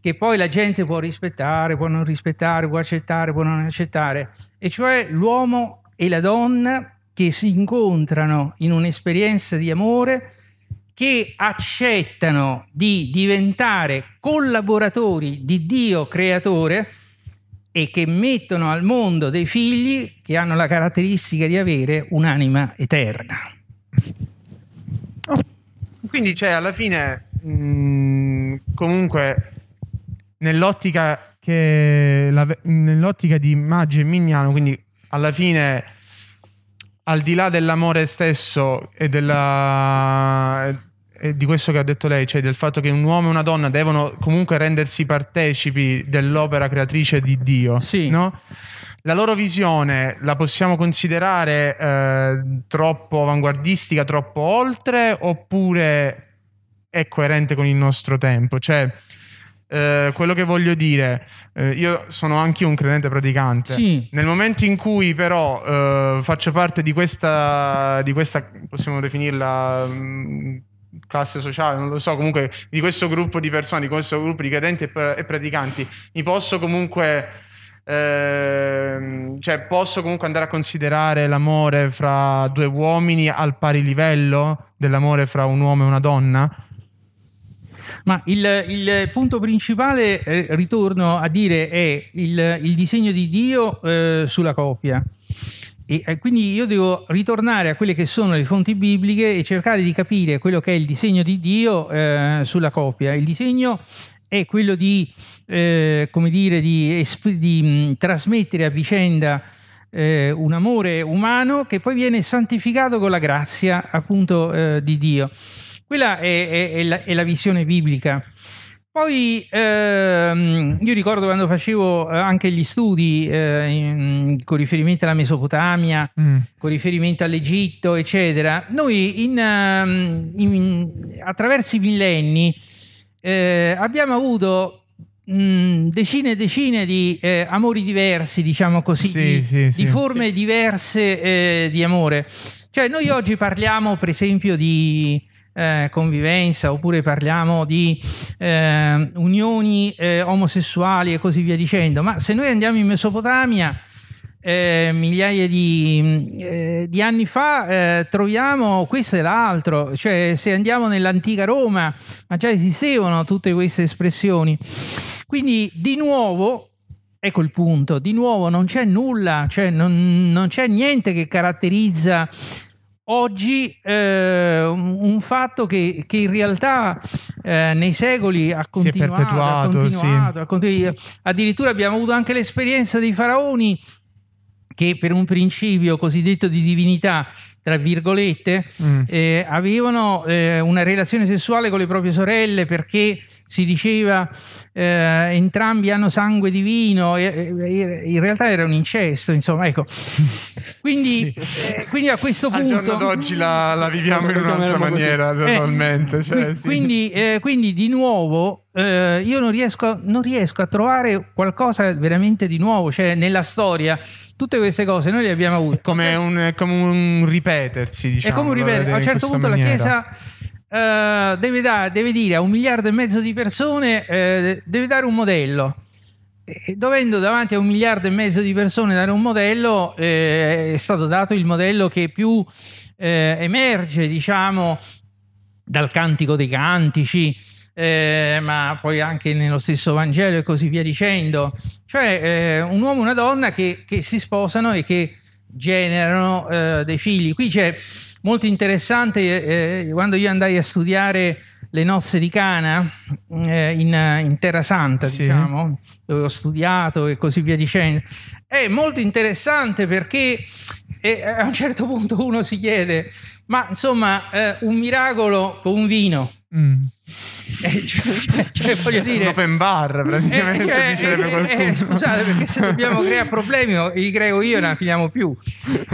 che poi la gente può rispettare, può non rispettare, può accettare, può non accettare, e cioè l'uomo e la donna che si incontrano in un'esperienza di amore, che accettano di diventare collaboratori di Dio creatore, e che mettono al mondo dei figli che hanno la caratteristica di avere un'anima eterna. Quindi cioè, alla fine, mh, mm, comunque, nell'ottica, che la, nell'ottica di Maggi e Mignano, quindi alla fine, al di là dell'amore stesso e della di questo che ha detto lei, cioè del fatto che un uomo e una donna devono comunque rendersi partecipi dell'opera creatrice di Dio, Sì. no? La loro visione la possiamo considerare eh, troppo avanguardistica, troppo oltre, oppure è coerente con il nostro tempo? Cioè, eh, quello che voglio dire, eh, io sono anche un credente praticante. Sì. Nel momento in cui però eh, faccio parte di questa, di questa, possiamo definirla mh, classe sociale, non lo so, comunque di questo gruppo di persone, di questo gruppo di credenti e, e praticanti, mi posso comunque, ehm, cioè posso comunque andare a considerare l'amore fra due uomini al pari livello dell'amore fra un uomo e una donna? Ma il, il punto principale, eh, ritorno a dire, è il, il disegno di Dio eh, sulla coppia. E, eh, quindi io devo ritornare a quelle che sono le fonti bibliche e cercare di capire quello che è il disegno di Dio eh, sulla coppia. Il disegno è quello di, eh, come dire, di, esp- di mh, trasmettere a vicenda eh, un amore umano che poi viene santificato con la grazia appunto eh, di Dio. Quella è, è- è la, è la visione biblica. Poi ehm, io ricordo quando facevo eh, anche gli studi eh, in- con riferimento alla Mesopotamia, Mm. con riferimento all'Egitto, eccetera, noi in, ehm, in- attraverso i millenni eh, abbiamo avuto mh, decine e decine di eh, amori diversi, diciamo così, Sì, di, sì, sì. di forme diverse eh, di amore. Cioè noi oggi parliamo per esempio di eh, convivenza oppure parliamo di eh, unioni eh, omosessuali e così via dicendo, ma se noi andiamo in Mesopotamia eh, migliaia di, eh, di anni fa eh, troviamo questo e l'altro, cioè se andiamo nell'antica Roma, ma già esistevano tutte queste espressioni. Quindi di nuovo, ecco il punto, di nuovo non c'è nulla, cioè non, non c'è niente che caratterizza oggi eh, un, un fatto che, che in realtà eh, nei secoli ha continuato, ha continuato, ha continu- addirittura abbiamo avuto anche l'esperienza dei faraoni che per un principio cosiddetto di divinità, tra virgolette, Mm. eh, avevano eh, una relazione sessuale con le proprie sorelle perché si diceva eh, entrambi hanno sangue divino, e, e- in realtà era un incesto, insomma, ecco. Quindi, eh, quindi a questo Al punto... giorno d'oggi la, la viviamo in un'altra maniera, Eh, totalmente. cioè, sì. quindi, eh, quindi di nuovo eh, io non riesco, non riesco a trovare qualcosa veramente di nuovo, cioè nella storia tutte queste cose noi le abbiamo avute. come un, è come un ripetersi, diciamo. è come un da ripetere, a un certo punto la maniera. Chiesa eh, deve, da- deve dire a un miliardo e mezzo di persone, eh, deve dare un modello. Dovendo davanti a un miliardo e mezzo di persone dare un modello, eh, è stato dato il modello che più eh, emerge, diciamo, dal cantico dei cantici, eh, ma poi anche nello stesso Vangelo e così via dicendo. Cioè eh, un uomo e una donna che, che si sposano e che generano eh, dei figli. Qui c'è molto interessante, eh, quando io andai a studiare le nozze di Cana eh, in, in Terra Santa, Sì. diciamo, dove ho studiato e così via dicendo. È molto interessante perché eh, a un certo punto uno si chiede, ma insomma, eh, un miracolo con un vino. Mm. Eh, cioè, cioè, cioè, voglio Un dire, open bar, praticamente, eh, cioè, dicerebbe eh, qualcuno. eh, scusate, perché se dobbiamo creare problemi, li creo io e non finiamo più.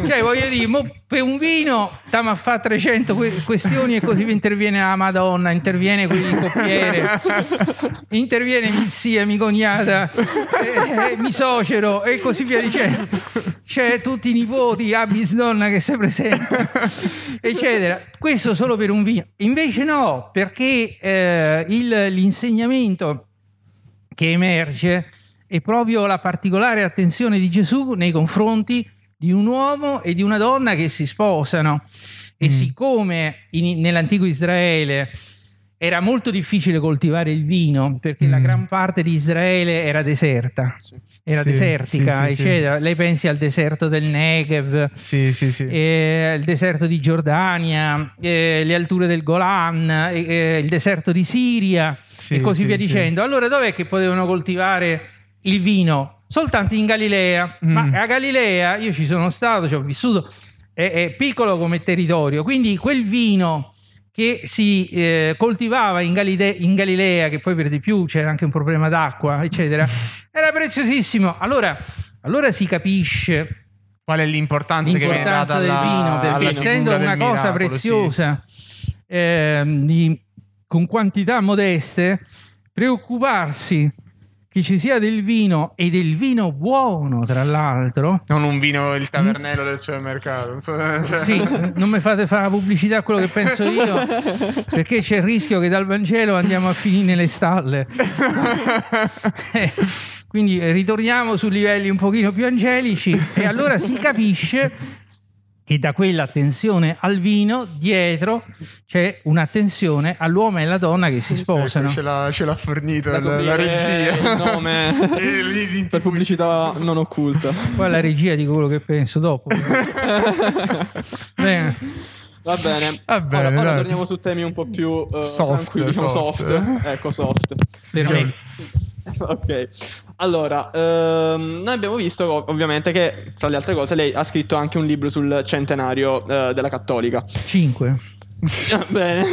Cioè, voglio dire, mo per un vino stiamo a fare 300 que- questioni e così interviene la Madonna, interviene il coppiere, interviene mia zia, mia cognata, eh, eh, mi socero e così via dicendo. C'è tutti i nipoti, a bisnonna che si presenta, eccetera. Questo solo per un vino. Invece no, perché eh, il- l'insegnamento che emerge è proprio la particolare attenzione di Gesù nei confronti di un uomo e di una donna che si sposano. E Mm. siccome in- nell'antico Israele era molto difficile coltivare il vino perché la Mm. gran parte di Israele era deserta, Sì. era Sì, desertica, sì, eccetera. Lei pensi al deserto del Negev, eh, il deserto di Giordania, eh, le alture del Golan, eh, eh, il deserto di Siria e così sì, via dicendo. Allora dov'è che potevano coltivare il vino? Soltanto in Galilea. Mm. Ma a Galilea io ci sono stato, ci ho vissuto, è, è piccolo come territorio, quindi quel vino che si eh, coltivava in, Galide- in Galilea, che poi per di più c'era anche un problema d'acqua, eccetera, era preziosissimo. Allora, allora si capisce Qual è l'importanza, che viene l'importanza data del vino, perché essendo una cosa miracolo, preziosa, ehm, di- con quantità modeste, preoccuparsi che ci sia del vino e del vino buono, tra l'altro. Non un vino, il tavernello del supermercato. non so- cioè- Sì, non mi fate fare la pubblicità a quello che penso io, perché c'è il rischio che dal Vangelo andiamo a finire nelle stalle. Eh, Quindi ritorniamo su livelli un pochino più angelici e allora si capisce che da quell'attenzione al vino dietro c'è un'attenzione all'uomo e alla donna che si sposano. Ecco, ce, l'ha, ce l'ha fornito la, la regia. il nome E per pubblicità non occulta. Poi alla regia dico quello che penso dopo. Bene. Va bene. Va bene, ora, ora torniamo su temi un po' più eh, Soft, tranquilli, diciamo soft. soft. Ecco, soft. Me. ok. Allora, ehm, noi abbiamo visto ov- ovviamente che, tra le altre cose, lei ha scritto anche un libro sul centenario eh, della Cattolica. 5. Ah, Bene.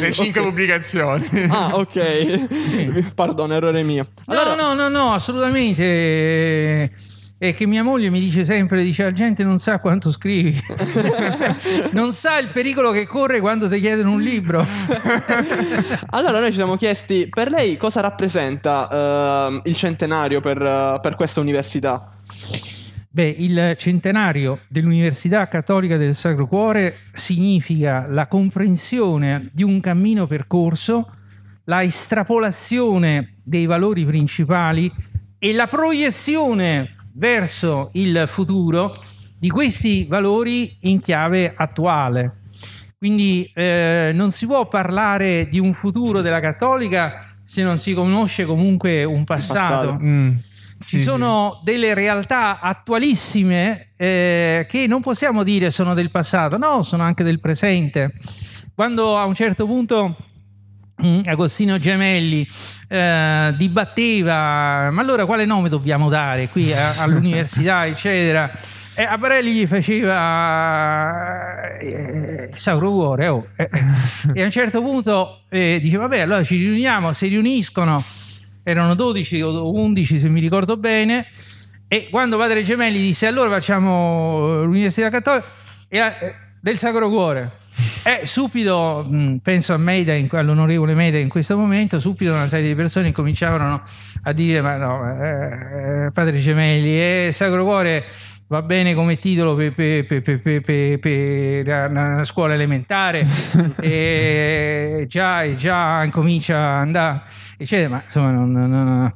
Le cinque Ok. pubblicazioni. Ah, ok. Perdono, errore mio. Allora, no, no, no, no, assolutamente. È che mia moglie mi dice sempre: dice la gente non sa quanto scrivi, non sa il pericolo che corre quando ti chiedono un libro. allora noi ci siamo chiesti per lei cosa rappresenta ehm, il centenario per, eh, per questa università. Beh, il centenario dell'Università Cattolica del Sacro Cuore significa la comprensione di un cammino percorso, la estrapolazione dei valori principali e la proiezione verso il futuro di questi valori in chiave attuale. Quindi eh, non si può parlare di un futuro della cattolica se non si conosce comunque un passato. passato. Mm, Ci sì, sono delle realtà attualissime eh, che non possiamo dire sono del passato, no, sono anche del presente. Quando a un certo punto Agostino Gemelli eh, dibatteva, ma allora quale nome dobbiamo dare qui a- all'università, eccetera. E a Barelli gli faceva eh, Sacro Cuore, oh. E a un certo punto eh, dice, vabbè, allora ci riuniamo, si riuniscono, erano 12 o 11 se mi ricordo bene, e quando Padre Gemelli disse, allora facciamo eh, l'Università Cattolica e, del Sacro Cuore, e subito, mh, penso a in- all'onorevole Meida in questo momento, subito una serie di persone cominciavano a dire, ma no, eh, eh, Padre Gemelli, eh, Sacro Cuore va bene come titolo per, per- per- per- la, la scuola elementare, e già, già incomincia a andare, eccetera, ma insomma non- non- non-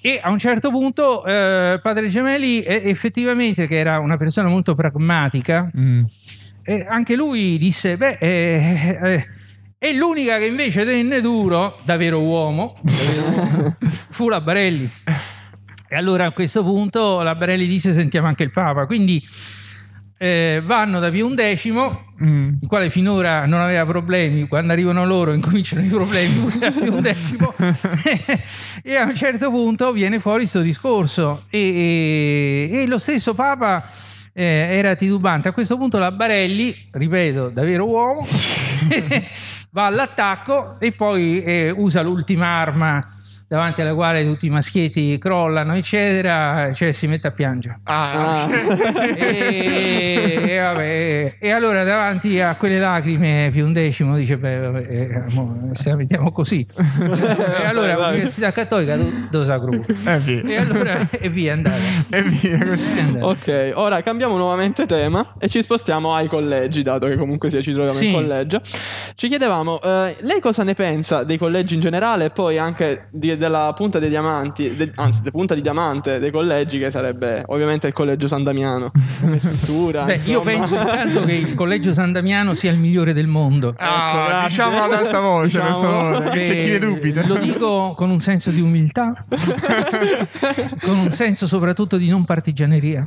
e a un certo punto eh, Padre Gemelli effettivamente che era una persona molto pragmatica Mm. E anche lui disse: Beh, eh, eh, è l'unica che invece tenne duro, da vero uomo, fu la Barelli. E allora a questo punto la Barelli disse: Sentiamo anche il Papa. Quindi eh, vanno da Pio XI, Mm. il quale finora non aveva problemi, quando arrivano loro incominciano i problemi X. e a un certo punto viene fuori questo discorso. E, e- e lo stesso Papa eh, era titubante. A questo punto la Barelli, ripeto, davvero uomo, va all'attacco e poi eh, usa l'ultima arma davanti alla quale tutti i maschietti crollano, eccetera, cioè si mette a piangere. Ah, Ah. E, e vabbè, e allora davanti a quelle lacrime Pio XI dice beh vabbè, eh, mo, se la mettiamo così e allora l'università cattolica do, do sacro e via. e allora e via è andata E via così. È andata. Ok, ora cambiamo nuovamente tema e ci spostiamo ai collegi, dato che comunque sia ci troviamo Sì. in collegio. Ci chiedevamo, eh, lei cosa ne pensa dei collegi in generale e poi anche di- della punta dei diamanti, de- anzi, della punta di diamante dei collegi, che sarebbe ovviamente il collegio San Damiano, come struttura. Beh, io insomma. penso intanto che il collegio San Damiano sia il migliore del mondo Ah, Ecco, diciamo ad alta voce, Diciamo. per favore. che C'è chi ne Eh, dubita. Lo dico con un senso di umiltà, con un senso soprattutto di non partigianeria.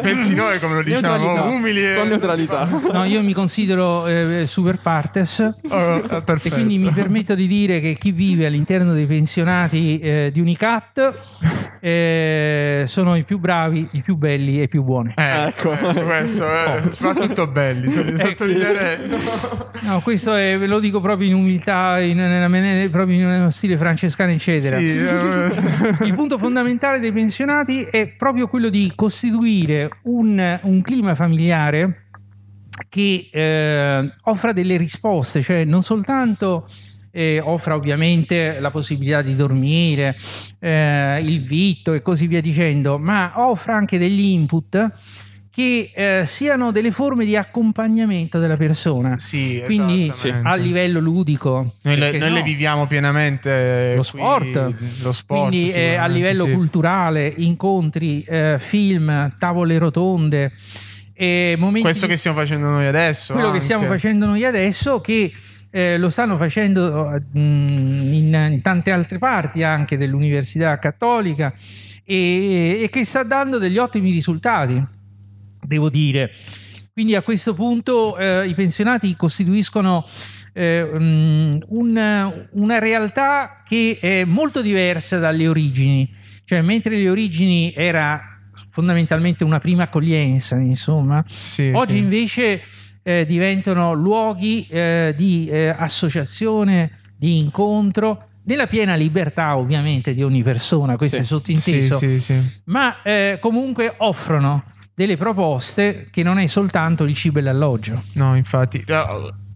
Pensi noi come lo diciamo, Neutralità. umili e... Con neutralità. No, io mi considero eh, super partes Oh, oh, e quindi mi permetto di dire che chi vive all'interno dei pensionati pensionati eh, di Unicat eh, sono i più bravi, i più belli e i più buoni. Eh, Ecco. eh, questo, eh, soprattutto belli. sottolineerei. No, questo è, ve lo dico proprio in umiltà, in, nella- nella- proprio in uno stile francescano, eccetera. Sì, eh, Il punto fondamentale dei pensionati è proprio quello di costituire un, un clima familiare che eh, offra delle risposte, cioè non soltanto eh, offra ovviamente la possibilità di dormire, eh, il vitto e così via dicendo, ma offra anche degli input che eh, siano delle forme di accompagnamento della persona. sì, Quindi a livello ludico, Noi, le, noi no? le viviamo pienamente. Lo qui, sport. lo sport. Quindi eh, a livello sì. culturale, incontri, eh, film, tavole rotonde, e momenti Questo di- che stiamo facendo noi adesso. quello che anche. stiamo facendo noi adesso, che eh, lo stanno facendo mm, in, in tante altre parti anche dell'Università Cattolica e, e che sta dando degli ottimi risultati, devo dire. Quindi a questo punto eh, i pensionati costituiscono eh, mm, una, una realtà che è molto diversa dalle origini, cioè mentre le origini era fondamentalmente una prima accoglienza, insomma, Sì, Oggi sì. invece eh, diventano luoghi eh, di eh, associazione, di incontro, nella piena libertà ovviamente di ogni persona, questo Sì. è sottinteso, Sì, sì, sì. ma eh, comunque offrono delle proposte che non è soltanto il cibo e l'alloggio. No, infatti,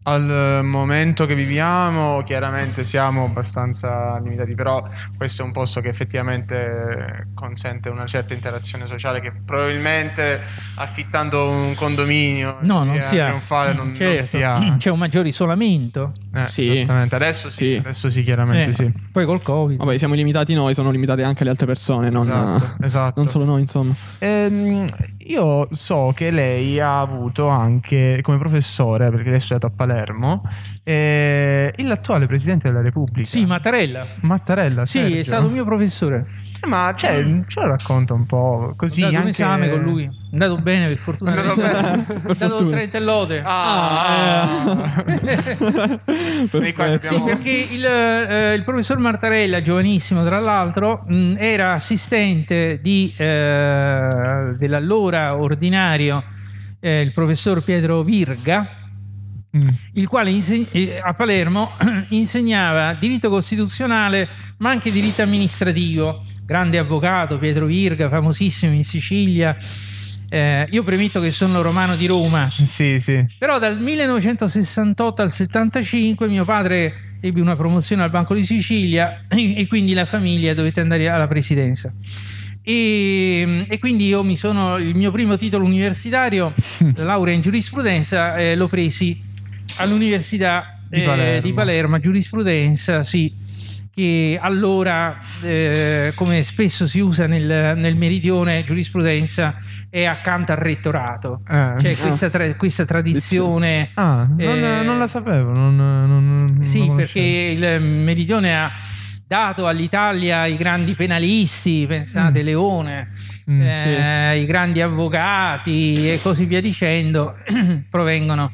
al momento che viviamo, chiaramente siamo abbastanza limitati, però questo è un posto che effettivamente consente una certa interazione sociale che probabilmente affittando un condominio No, non via si ha. Trionfale non, non Certo, si ha. C'è un maggiore isolamento, Eh, Sì. Esattamente, adesso sì, Sì. adesso sì, chiaramente Eh, sì. poi col Covid. Vabbè, siamo limitati noi, sono limitate anche le altre persone, non, Esatto, esatto. non solo noi, insomma. Ehm, io so che lei ha avuto anche come professore, perché lei ha studiato a Palermo, eh, l'attuale presidente della Repubblica. Sì, Mattarella. Mattarella. Sì, Sergio. è stato mio professore. Eh, Ma cioè, ce lo racconta un po' così. Ho dato un anche... esame con lui. È andato bene, per fortuna. È andato bene. Per dato fortuna. 30 lode. Ah. Sì, abbiamo- perché il, eh, il professor Martarella, giovanissimo tra l'altro, mh, era assistente di, eh, dell'allora ordinario eh, il professor Pietro Virga, Mm. il quale inse- eh, a Palermo insegnava diritto costituzionale ma anche diritto amministrativo. Grande avvocato, Pietro Virga, famosissimo in Sicilia. Eh, io premetto che sono romano di Roma, Sì, sì. però dal 1968 al 75 mio padre ebbe una promozione al Banco di Sicilia e quindi la famiglia dovette andare alla presidenza. E, e quindi io mi sono il mio primo titolo universitario, la laurea in giurisprudenza, eh, l'ho presi all'Università Di eh, Palermo. di Palermo, giurisprudenza, sì, che allora, eh, come spesso si usa nel, nel meridione, giurisprudenza è accanto al rettorato. Eh. C'è questa, tra- questa tradizione. Ah, non, Eh, non la sapevo. Non, non- Sì, perché il Meridione ha dato all'Italia i grandi penalisti, pensate Mm. Leone, Mm, eh, i grandi avvocati e così via dicendo, provengono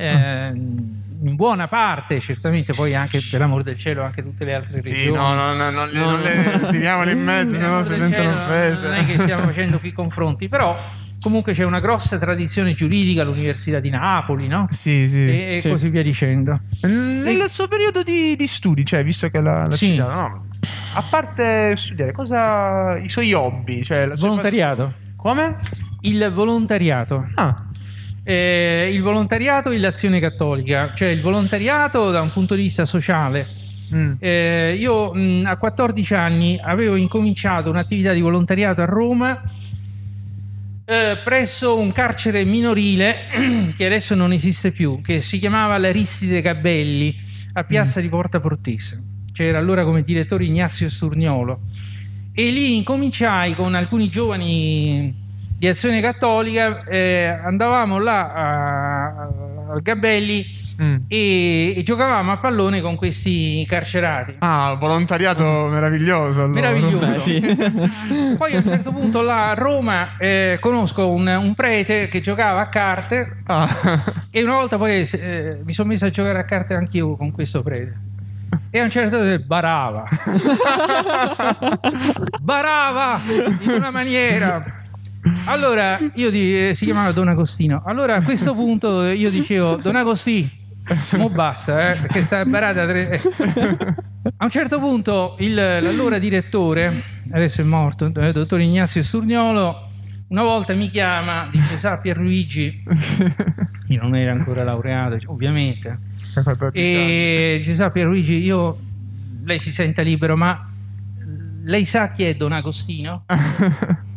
eh, in buona parte, certamente poi anche per amor del cielo anche tutte le altre Sì, regioni. no, no, no, non, le, No. non le tiriamole in mezzo, Per se no si sentono offese. Non è che stiamo facendo qui confronti, però comunque c'è una grossa tradizione giuridica all'Università di Napoli, no? Sì, sì. E, e Sì. così via dicendo. Nel suo periodo di, di studi, cioè, visto che la, la Sì. citata, no? A parte studiare, cosa i suoi hobby? Cioè, la sua Volontariato. passione? Come? Il volontariato. Ah, Eh, il volontariato e l'azione cattolica, cioè il volontariato da un punto di vista sociale. mm. Eh, io mh, a 14 anni avevo incominciato un'attività di volontariato a Roma eh, presso un carcere minorile che adesso non esiste più, che si chiamava l'Aristide Gabelli a piazza di Porta Portese. C'era allora come direttore Ignazio Sturniolo e lì incominciai con alcuni giovani di azione cattolica, eh, andavamo là a- al Gabelli Mm. e, e giocavamo a pallone con questi carcerati. Ah, volontariato meraviglioso. allora. Meraviglioso. Beh, sì. Poi a un certo punto là a Roma eh, conosco un, un prete che giocava a carte Ah. e una volta poi eh, mi sono messo a giocare a carte anch'io con questo prete. E a un certo punto barava. barava in una maniera. Allora, io di, eh, si chiamava Don Agostino. Allora a questo punto io dicevo, Don Agostino, mo basta, eh, perché sta barata. Tre... eh. A un certo punto il, l'allora direttore, adesso è morto, il dottor Ignazio Sturniolo, una volta mi chiama, dice, sa Pierluigi, io non ero ancora laureato, cioè, ovviamente, e dice, sa Pierluigi, io, lei si senta libero, ma lei sa chi è Don Agostino?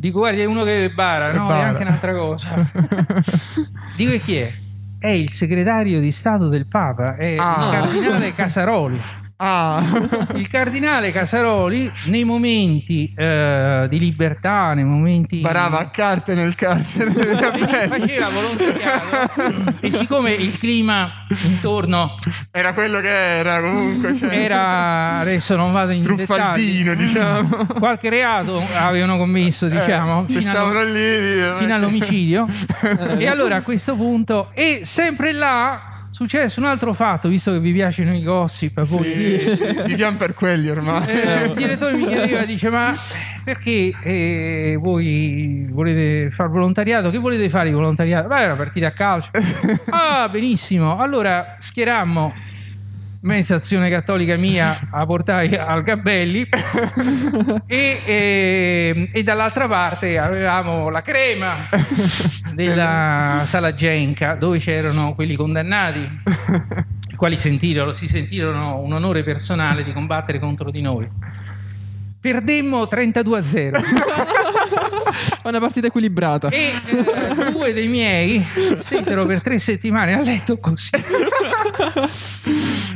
Dico, guardi, è uno che bara, no? È bara. anche un'altra cosa. Dico, e chi è? È il segretario di Stato del Papa, è Ah. il cardinale Casaroli. Ah, Il cardinale Casaroli, nei momenti eh, di libertà, nei momenti... parava a carte nel carcere. faceva volontariato e siccome il clima intorno Era quello che era comunque. Cioè, era adesso non vado in truffaldino, dettagli, diciamo. qualche reato avevano commesso diciamo Eh, fino, allo- lì. fino all'omicidio e allora a questo punto e sempre là successe un altro fatto visto che vi piacciono i gossip a voi Sì, viviamo per quelli ormai. Eh, il direttore mi chiedeva, dice, ma perché eh, voi volete fare volontariato? Che volete fare di volontariato? È una partita a calcio. Ah, benissimo. Allora schierammo mezza azione cattolica mia a portare al Gabelli e, e- e dall'altra parte avevamo la crema della sala Genca dove c'erano quelli condannati i quali sentirono, si sentirono un onore personale di combattere contro di noi. Perdemmo 32 a 0 È una partita equilibrata. e eh, due dei miei stettero per tre settimane a letto così.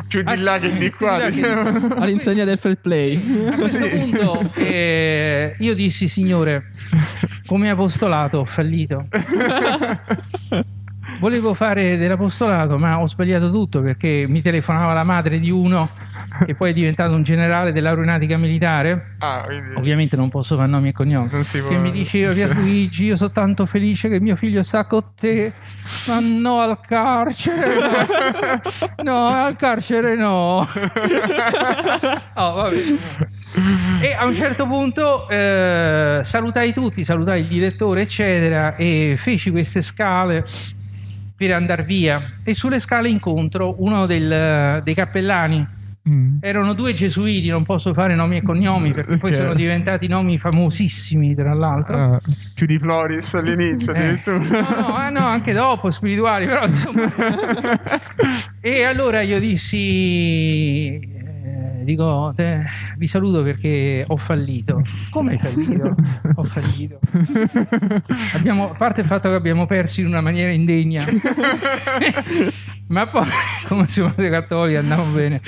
Più di là che di qua. Diciamo. All'insegna del fair play. A questo Sì. punto eh, io dissi, signore, come apostolato ho fallito. Volevo fare dell'apostolato, ma ho sbagliato tutto perché mi telefonava la madre di uno che poi è diventato un generale dell'aeronautica militare. Ah, quindi Ovviamente non posso fare nomi e cognomi. può. Che mi diceva sì. Pierluigi, io sono tanto felice che mio figlio sta con te, ma no al carcere. No, al carcere no. Oh. E a un certo punto eh, salutai tutti, salutai il direttore, eccetera, e feci queste scale per andare via. E sulle scale incontro uno del- dei cappellani. Mm. Erano due gesuiti, non posso fare nomi e cognomi perché poi Ok. sono diventati nomi famosissimi, tra l'altro. Ah, più di Floris all'inizio Eh, addirittura. no, no, ah, no, anche dopo spirituali, però insomma. e allora io dissi, dico, te- vi saluto perché ho fallito. Come hai fallito? ho fallito. Abbiamo, a parte il fatto che abbiamo perso in una maniera indegna, ma poi, come siamo dei cattolici, andiamo bene.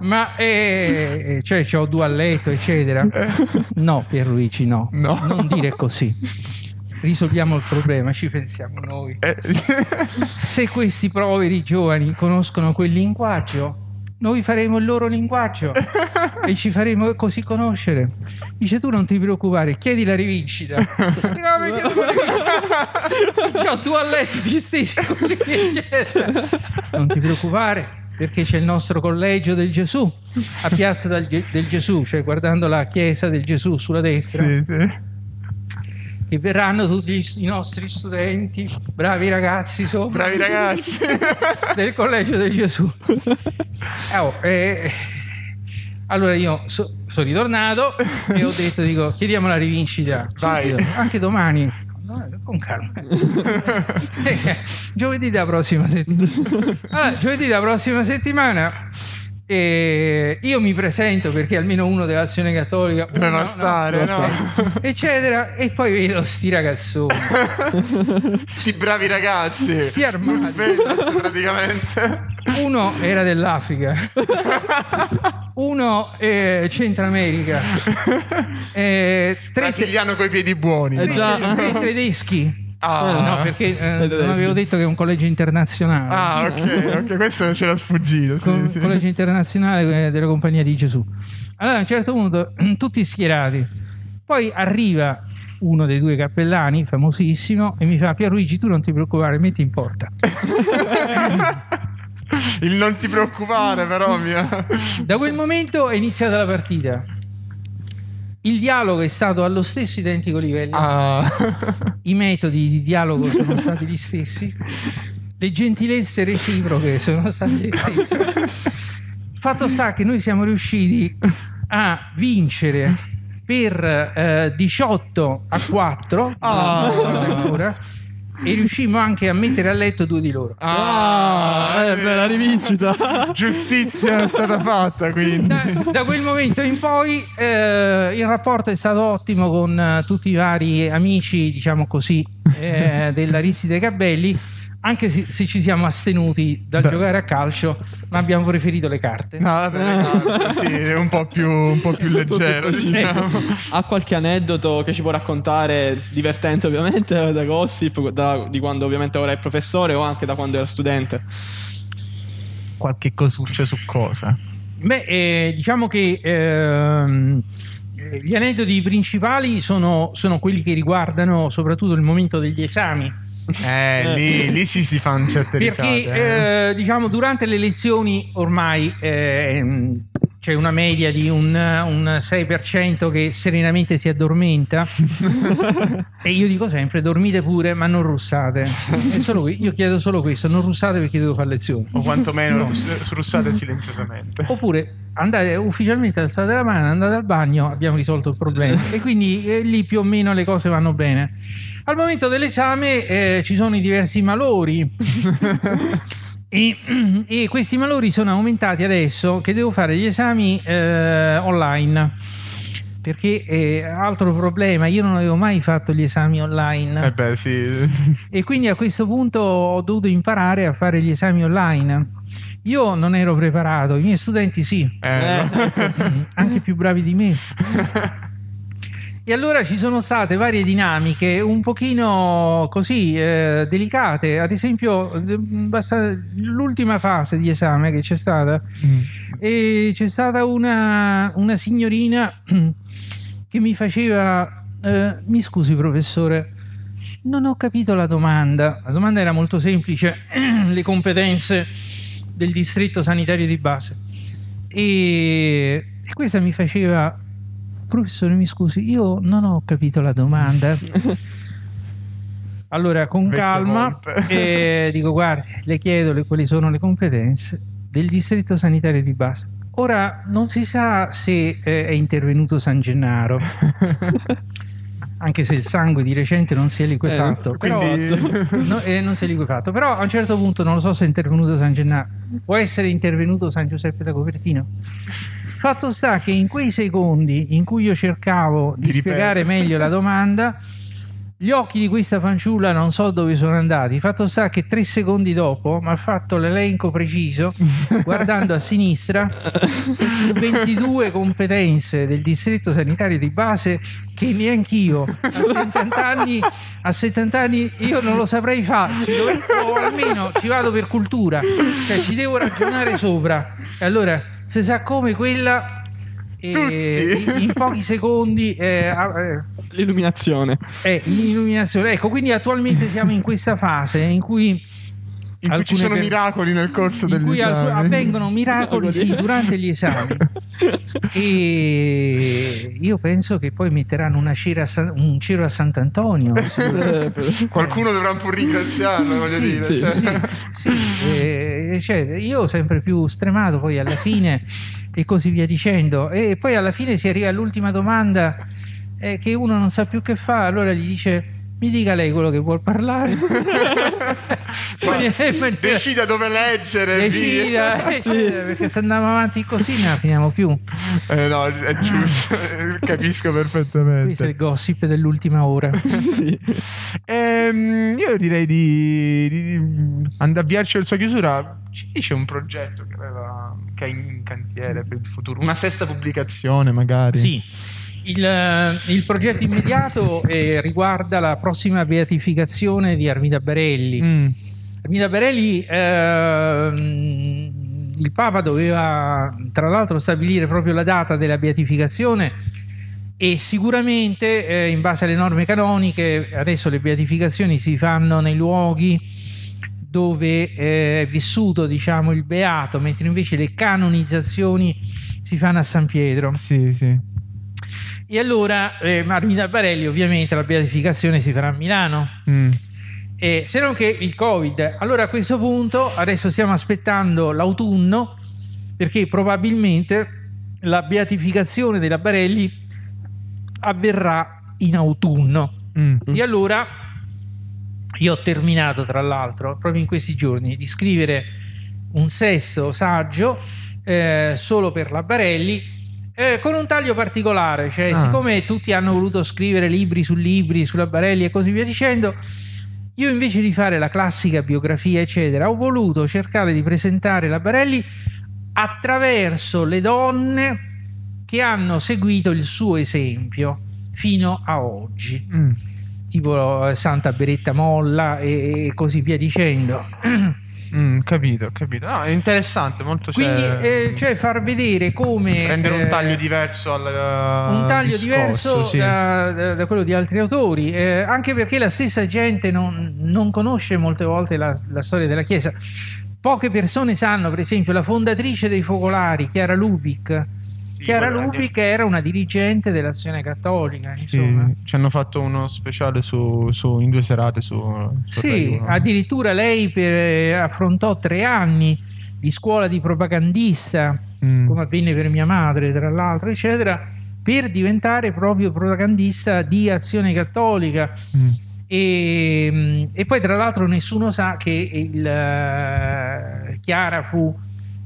ma eh, cioè, c'ho due a letto, eccetera. No, Pierluigi, no. No. Non dire così. Risolviamo il problema, ci pensiamo noi. Eh, Se questi poveri giovani conoscono quel linguaggio, noi faremo il loro linguaggio e ci faremo così conoscere. Dice tu non ti preoccupare, chiedi la rivincita. "Ma perché devo rivincita? C'ho due a letto ti così. eccetera." Non ti preoccupare. Perché c'è il nostro collegio del Gesù a Piazza del Gesù, cioè guardando la chiesa del Gesù sulla destra sì, sì. Che verranno tutti gli- i nostri studenti, bravi ragazzi sopra Bravi ragazzi. del collegio del Gesù. Eh, oh, eh, allora io so- sono ritornato e ho detto, dico, chiediamo la rivincita. Vai. Anche domani. No, Con calma. Eh, giovedì della prossima settimana. Allora, giovedì della prossima settimana eh, io mi presento perché almeno uno dell'azione cattolica Doveva no, stare, no? stare, eccetera e poi vedo sti ragazzoni Sti bravi ragazzi. Sti armati. Vegas, praticamente. uno era dell'Africa uno eh, Centro America eh, tre, Brasiliano coi piedi buoni. Eh, già. tre tedeschi Ah, no perché eh, non avevo detto che è un collegio internazionale Ah, ok, ok, questo non c'era sfuggito. Sì, Co- sì. collegio internazionale eh, della compagnia di Gesù allora a un certo punto tutti schierati poi arriva uno dei due cappellani famosissimo e mi fa Pierluigi tu non ti preoccupare metti in porta Il non ti preoccupare, però, mia. Da quel momento è iniziata la partita. Il dialogo è stato allo stesso identico livello. Ah. I metodi di dialogo sono stati gli stessi. Le gentilezze reciproche sono state le stesse. Fatto sta che noi siamo riusciti a vincere per eh, 18 a 4 Ah. addirittura, e riuscimmo anche a mettere a letto due di loro. Ah, eh, beh, la rivincita. Giustizia è stata fatta, quindi. Da, da quel momento in poi eh, il rapporto è stato ottimo con eh, tutti i vari amici, diciamo così, eh, della Risside Cabelli, anche se, se ci siamo astenuti dal Beh. giocare a calcio, ma abbiamo preferito le carte. No, vabbè, no, sì, è un po' più, un po' più leggero, diciamo. Ha qualche aneddoto che ci può raccontare, divertente ovviamente, da gossip, da- di quando ovviamente ora è professore o anche da quando era studente? Qualche cosuccia su cosa? Beh, eh, diciamo che ehm, eh, gli aneddoti principali sono, sono quelli che riguardano soprattutto il momento degli esami. Eh, lì, lì sì si fanno certe Perché risate. eh. eh, diciamo durante le lezioni ormai eh, c'è una media di un, un 6% che serenamente si addormenta e io dico sempre dormite pure ma non russate. È solo io chiedo solo questo, non russate perché devo fare lezioni. O quantomeno russ- russate silenziosamente. Oppure andate ufficialmente alzate la mano, andate al bagno, abbiamo risolto il problema. E quindi eh, lì più o meno le cose vanno bene. Al momento dell'esame eh, ci sono i diversi malori. E, e questi malori sono aumentati adesso che devo fare gli esami eh, online. Perché eh, altro problema, io non avevo mai fatto gli esami online. Eh beh, sì. E quindi a questo punto ho dovuto imparare a fare gli esami online. Io non ero preparato, i miei studenti sì, Eh, no. anche più bravi di me. E allora ci sono state varie dinamiche un pochino così eh, delicate. Ad esempio, eh, basta- l'ultima fase di esame che c'è stata, e c'è stata una, una signorina che mi faceva: eh, Mi scusi, professore, non ho capito la domanda. La domanda era molto semplice: le competenze del distretto sanitario di base. E, e questa mi faceva: Professore, mi scusi, io non ho capito la domanda. Allora, con Vecchio calma, eh, dico: Guardi, le chiedo le- quali sono le competenze del distretto sanitario di base. Ora non si sa se eh, è intervenuto San Gennaro, anche se il sangue di recente non si è liquefatto. Eh, però, quindi- no, eh, non si è liquefatto. Però a un certo punto non lo so se è intervenuto San Gennaro. Può essere intervenuto San Giuseppe da Copertino. Fatto sta che in quei secondi in cui io cercavo di, Di spiegare meglio la domanda, gli occhi di questa fanciulla non so dove sono andati. Fatto sta che tre secondi dopo mi ha fatto l'elenco preciso, guardando a sinistra, su 22 competenze del distretto sanitario di base che neanch'io a 70 anni, a 70 anni io non lo saprei fare, ci dovevo- o almeno ci vado per cultura, cioè ci devo ragionare sopra. E allora, se sa come quella... eh, Tutti. in, in pochi secondi eh, eh, L'illuminazione. è l'illuminazione. Ecco, quindi attualmente siamo in questa fase in cui, in cui ci sono per- miracoli nel corso in cui alc- dell'esame. avvengono miracoli sì, durante gli esami. E io penso che poi metteranno una cera a San- un cero a Sant'Antonio. Eh, Qualcuno dovrà un po' ringraziarlo, voglio Sì, dire. sì, cioè. sì, sì, eh, cioè, io sempre più stremato poi alla fine e così via dicendo. E poi alla fine si arriva all'ultima domanda eh, che uno non sa più che fa allora gli dice mi dica lei quello che vuol parlare decida dove leggere. decida, decida, perché se andiamo avanti così non la finiamo più Eh, no, è giusto, capisco questo è perfettamente. il gossip dell'ultima ora sì. Ehm, io direi di, di, di avviarci verso la chiusura. Ci dice un progetto che, aveva, che ha in cantiere per il futuro? Una sesta pubblicazione, magari. Sì, il, eh, il progetto immediato eh, riguarda la prossima beatificazione di Armida Barelli. Mm. Armida Barelli, ehm, il Papa doveva tra l'altro stabilire proprio la data della beatificazione e sicuramente eh, in base alle norme canoniche adesso le beatificazioni si fanno nei luoghi dove eh, è vissuto diciamo il beato, mentre invece le canonizzazioni si fanno a San Pietro. Sì, sì. E allora eh, Marmita Barelli ovviamente la beatificazione si farà a Milano. Mm. E se non che il Covid. Allora a questo punto adesso stiamo aspettando l'autunno perché probabilmente la beatificazione della Barelli avverrà in autunno. Mm. E allora io ho terminato tra l'altro proprio in questi giorni di scrivere un sesto saggio eh, solo per la Barelli eh, con un taglio particolare, cioè Ah. siccome tutti hanno voluto scrivere libri su libri sulla Barelli e così via dicendo, io invece di fare la classica biografia eccetera, ho voluto cercare di presentare la Barelli attraverso le donne che hanno seguito il suo esempio fino a oggi Mm. tipo eh, Santa Beretta Molla e, e così via dicendo. Mm, capito, ho capito. No, è interessante, molto Quindi, cioè, eh, cioè far vedere come prendere un eh, taglio diverso al un taglio discorso, diverso sì. da, da- da quello di altri autori, eh, anche perché la stessa gente non, non conosce molte volte la, la storia della Chiesa. Poche persone sanno, per esempio, la fondatrice dei focolari, Chiara Lubic. Sì, Chiara quella- Lubic era una dirigente dell'azione cattolica, Sì, insomma. ci hanno fatto uno speciale su, su- in due serate su, su Sì, addirittura lei per- eh, affrontò tre anni di scuola di propagandista, Mm. come avvenne per mia madre, tra l'altro, eccetera, per diventare proprio propagandista di azione cattolica. Mm. E, mm, e poi, tra l'altro, nessuno sa che il, eh, Chiara fu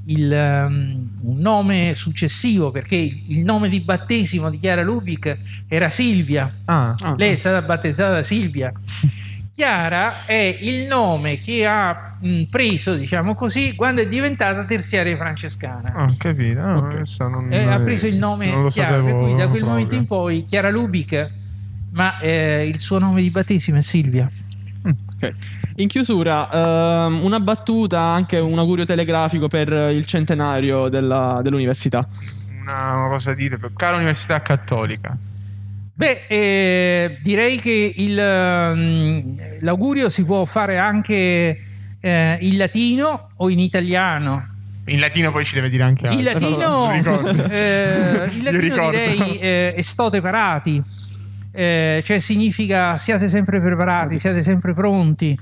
il, um, un nome successivo perché il, nome di battesimo di Chiara Lubic era Silvia. Ah, Ah. Lei è stata battezzata da Silvia. Chiara è il nome che ha mh, preso, diciamo così, quando è diventata terziaria francescana. ah, capito. No, Ok. questo non- Eh, ha preso il nome Chiara, sapevo cui da quel proprio. momento in poi Chiara Lubic, ma eh, il suo nome di battesimo è Silvia. In chiusura, ehm, una battuta, anche un augurio telegrafico per il centenario della- dell'università. Una, una cosa dite, per- cara Università Cattolica. Beh, eh, direi che il, ehm, l'augurio si può fare anche eh, in latino o in italiano. In latino poi ci deve dire anche altro. Il latino, Mi ricordo. eh, Io latino ricordo. direi eh, estote parati, eh, cioè significa siate sempre preparati, siate sempre pronti,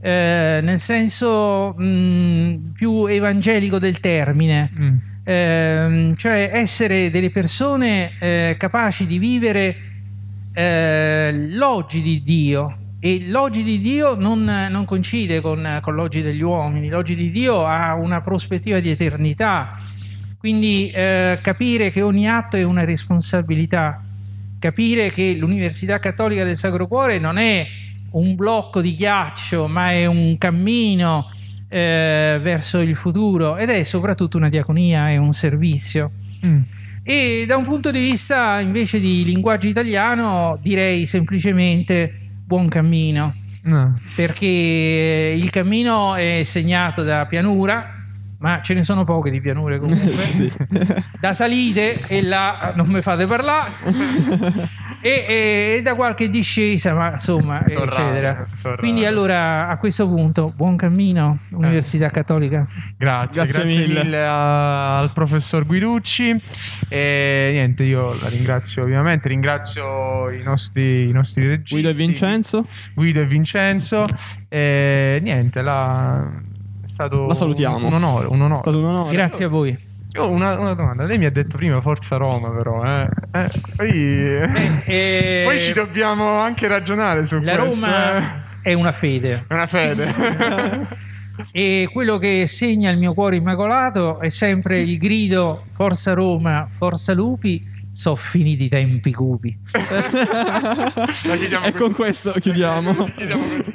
eh, nel senso mh, più evangelico del termine, Mm. Ehm, cioè essere delle persone eh, capaci di vivere eh, l'oggi di Dio. E l'oggi di Dio non, non coincide con, con l'oggi degli uomini, l'oggi di Dio ha una prospettiva di eternità. Quindi eh, capire che ogni atto è una responsabilità, capire che l'Università Cattolica del Sacro Cuore non è un blocco di ghiaccio, ma è un cammino eh, verso il futuro ed è soprattutto una diaconia, è un servizio. Mm. E da un punto di vista invece di linguaggio italiano direi semplicemente buon cammino, No. perché il cammino è segnato da pianura, ma ce ne sono poche di pianure comunque, Sì. da salite e là non mi fate parlare, e, e- e da qualche discesa, ma insomma, Sono eccetera. rare, sono Quindi allora a questo punto buon cammino, Università Cattolica. Grazie, Grazie grazie, mille. mille, a- al professor Guiducci. E niente, io la ringrazio ovviamente, ringrazio i nostri, i nostri registi. Guido e Vincenzo. Guido e Vincenzo. E niente, la- stato La salutiamo. un onore. Un onore. È stato un onore. Grazie a voi. Io una, una domanda, lei mi ha detto prima Forza Roma però, eh? Eh, poi, eh, poi ci dobbiamo anche ragionare su La questo. Roma eh. è una fede. È una fede. E quello che segna il mio cuore immacolato è sempre il grido Forza Roma, Forza Lupi, so finiti i tempi cupi. La e con così. questo chiudiamo. Chiudiamo così.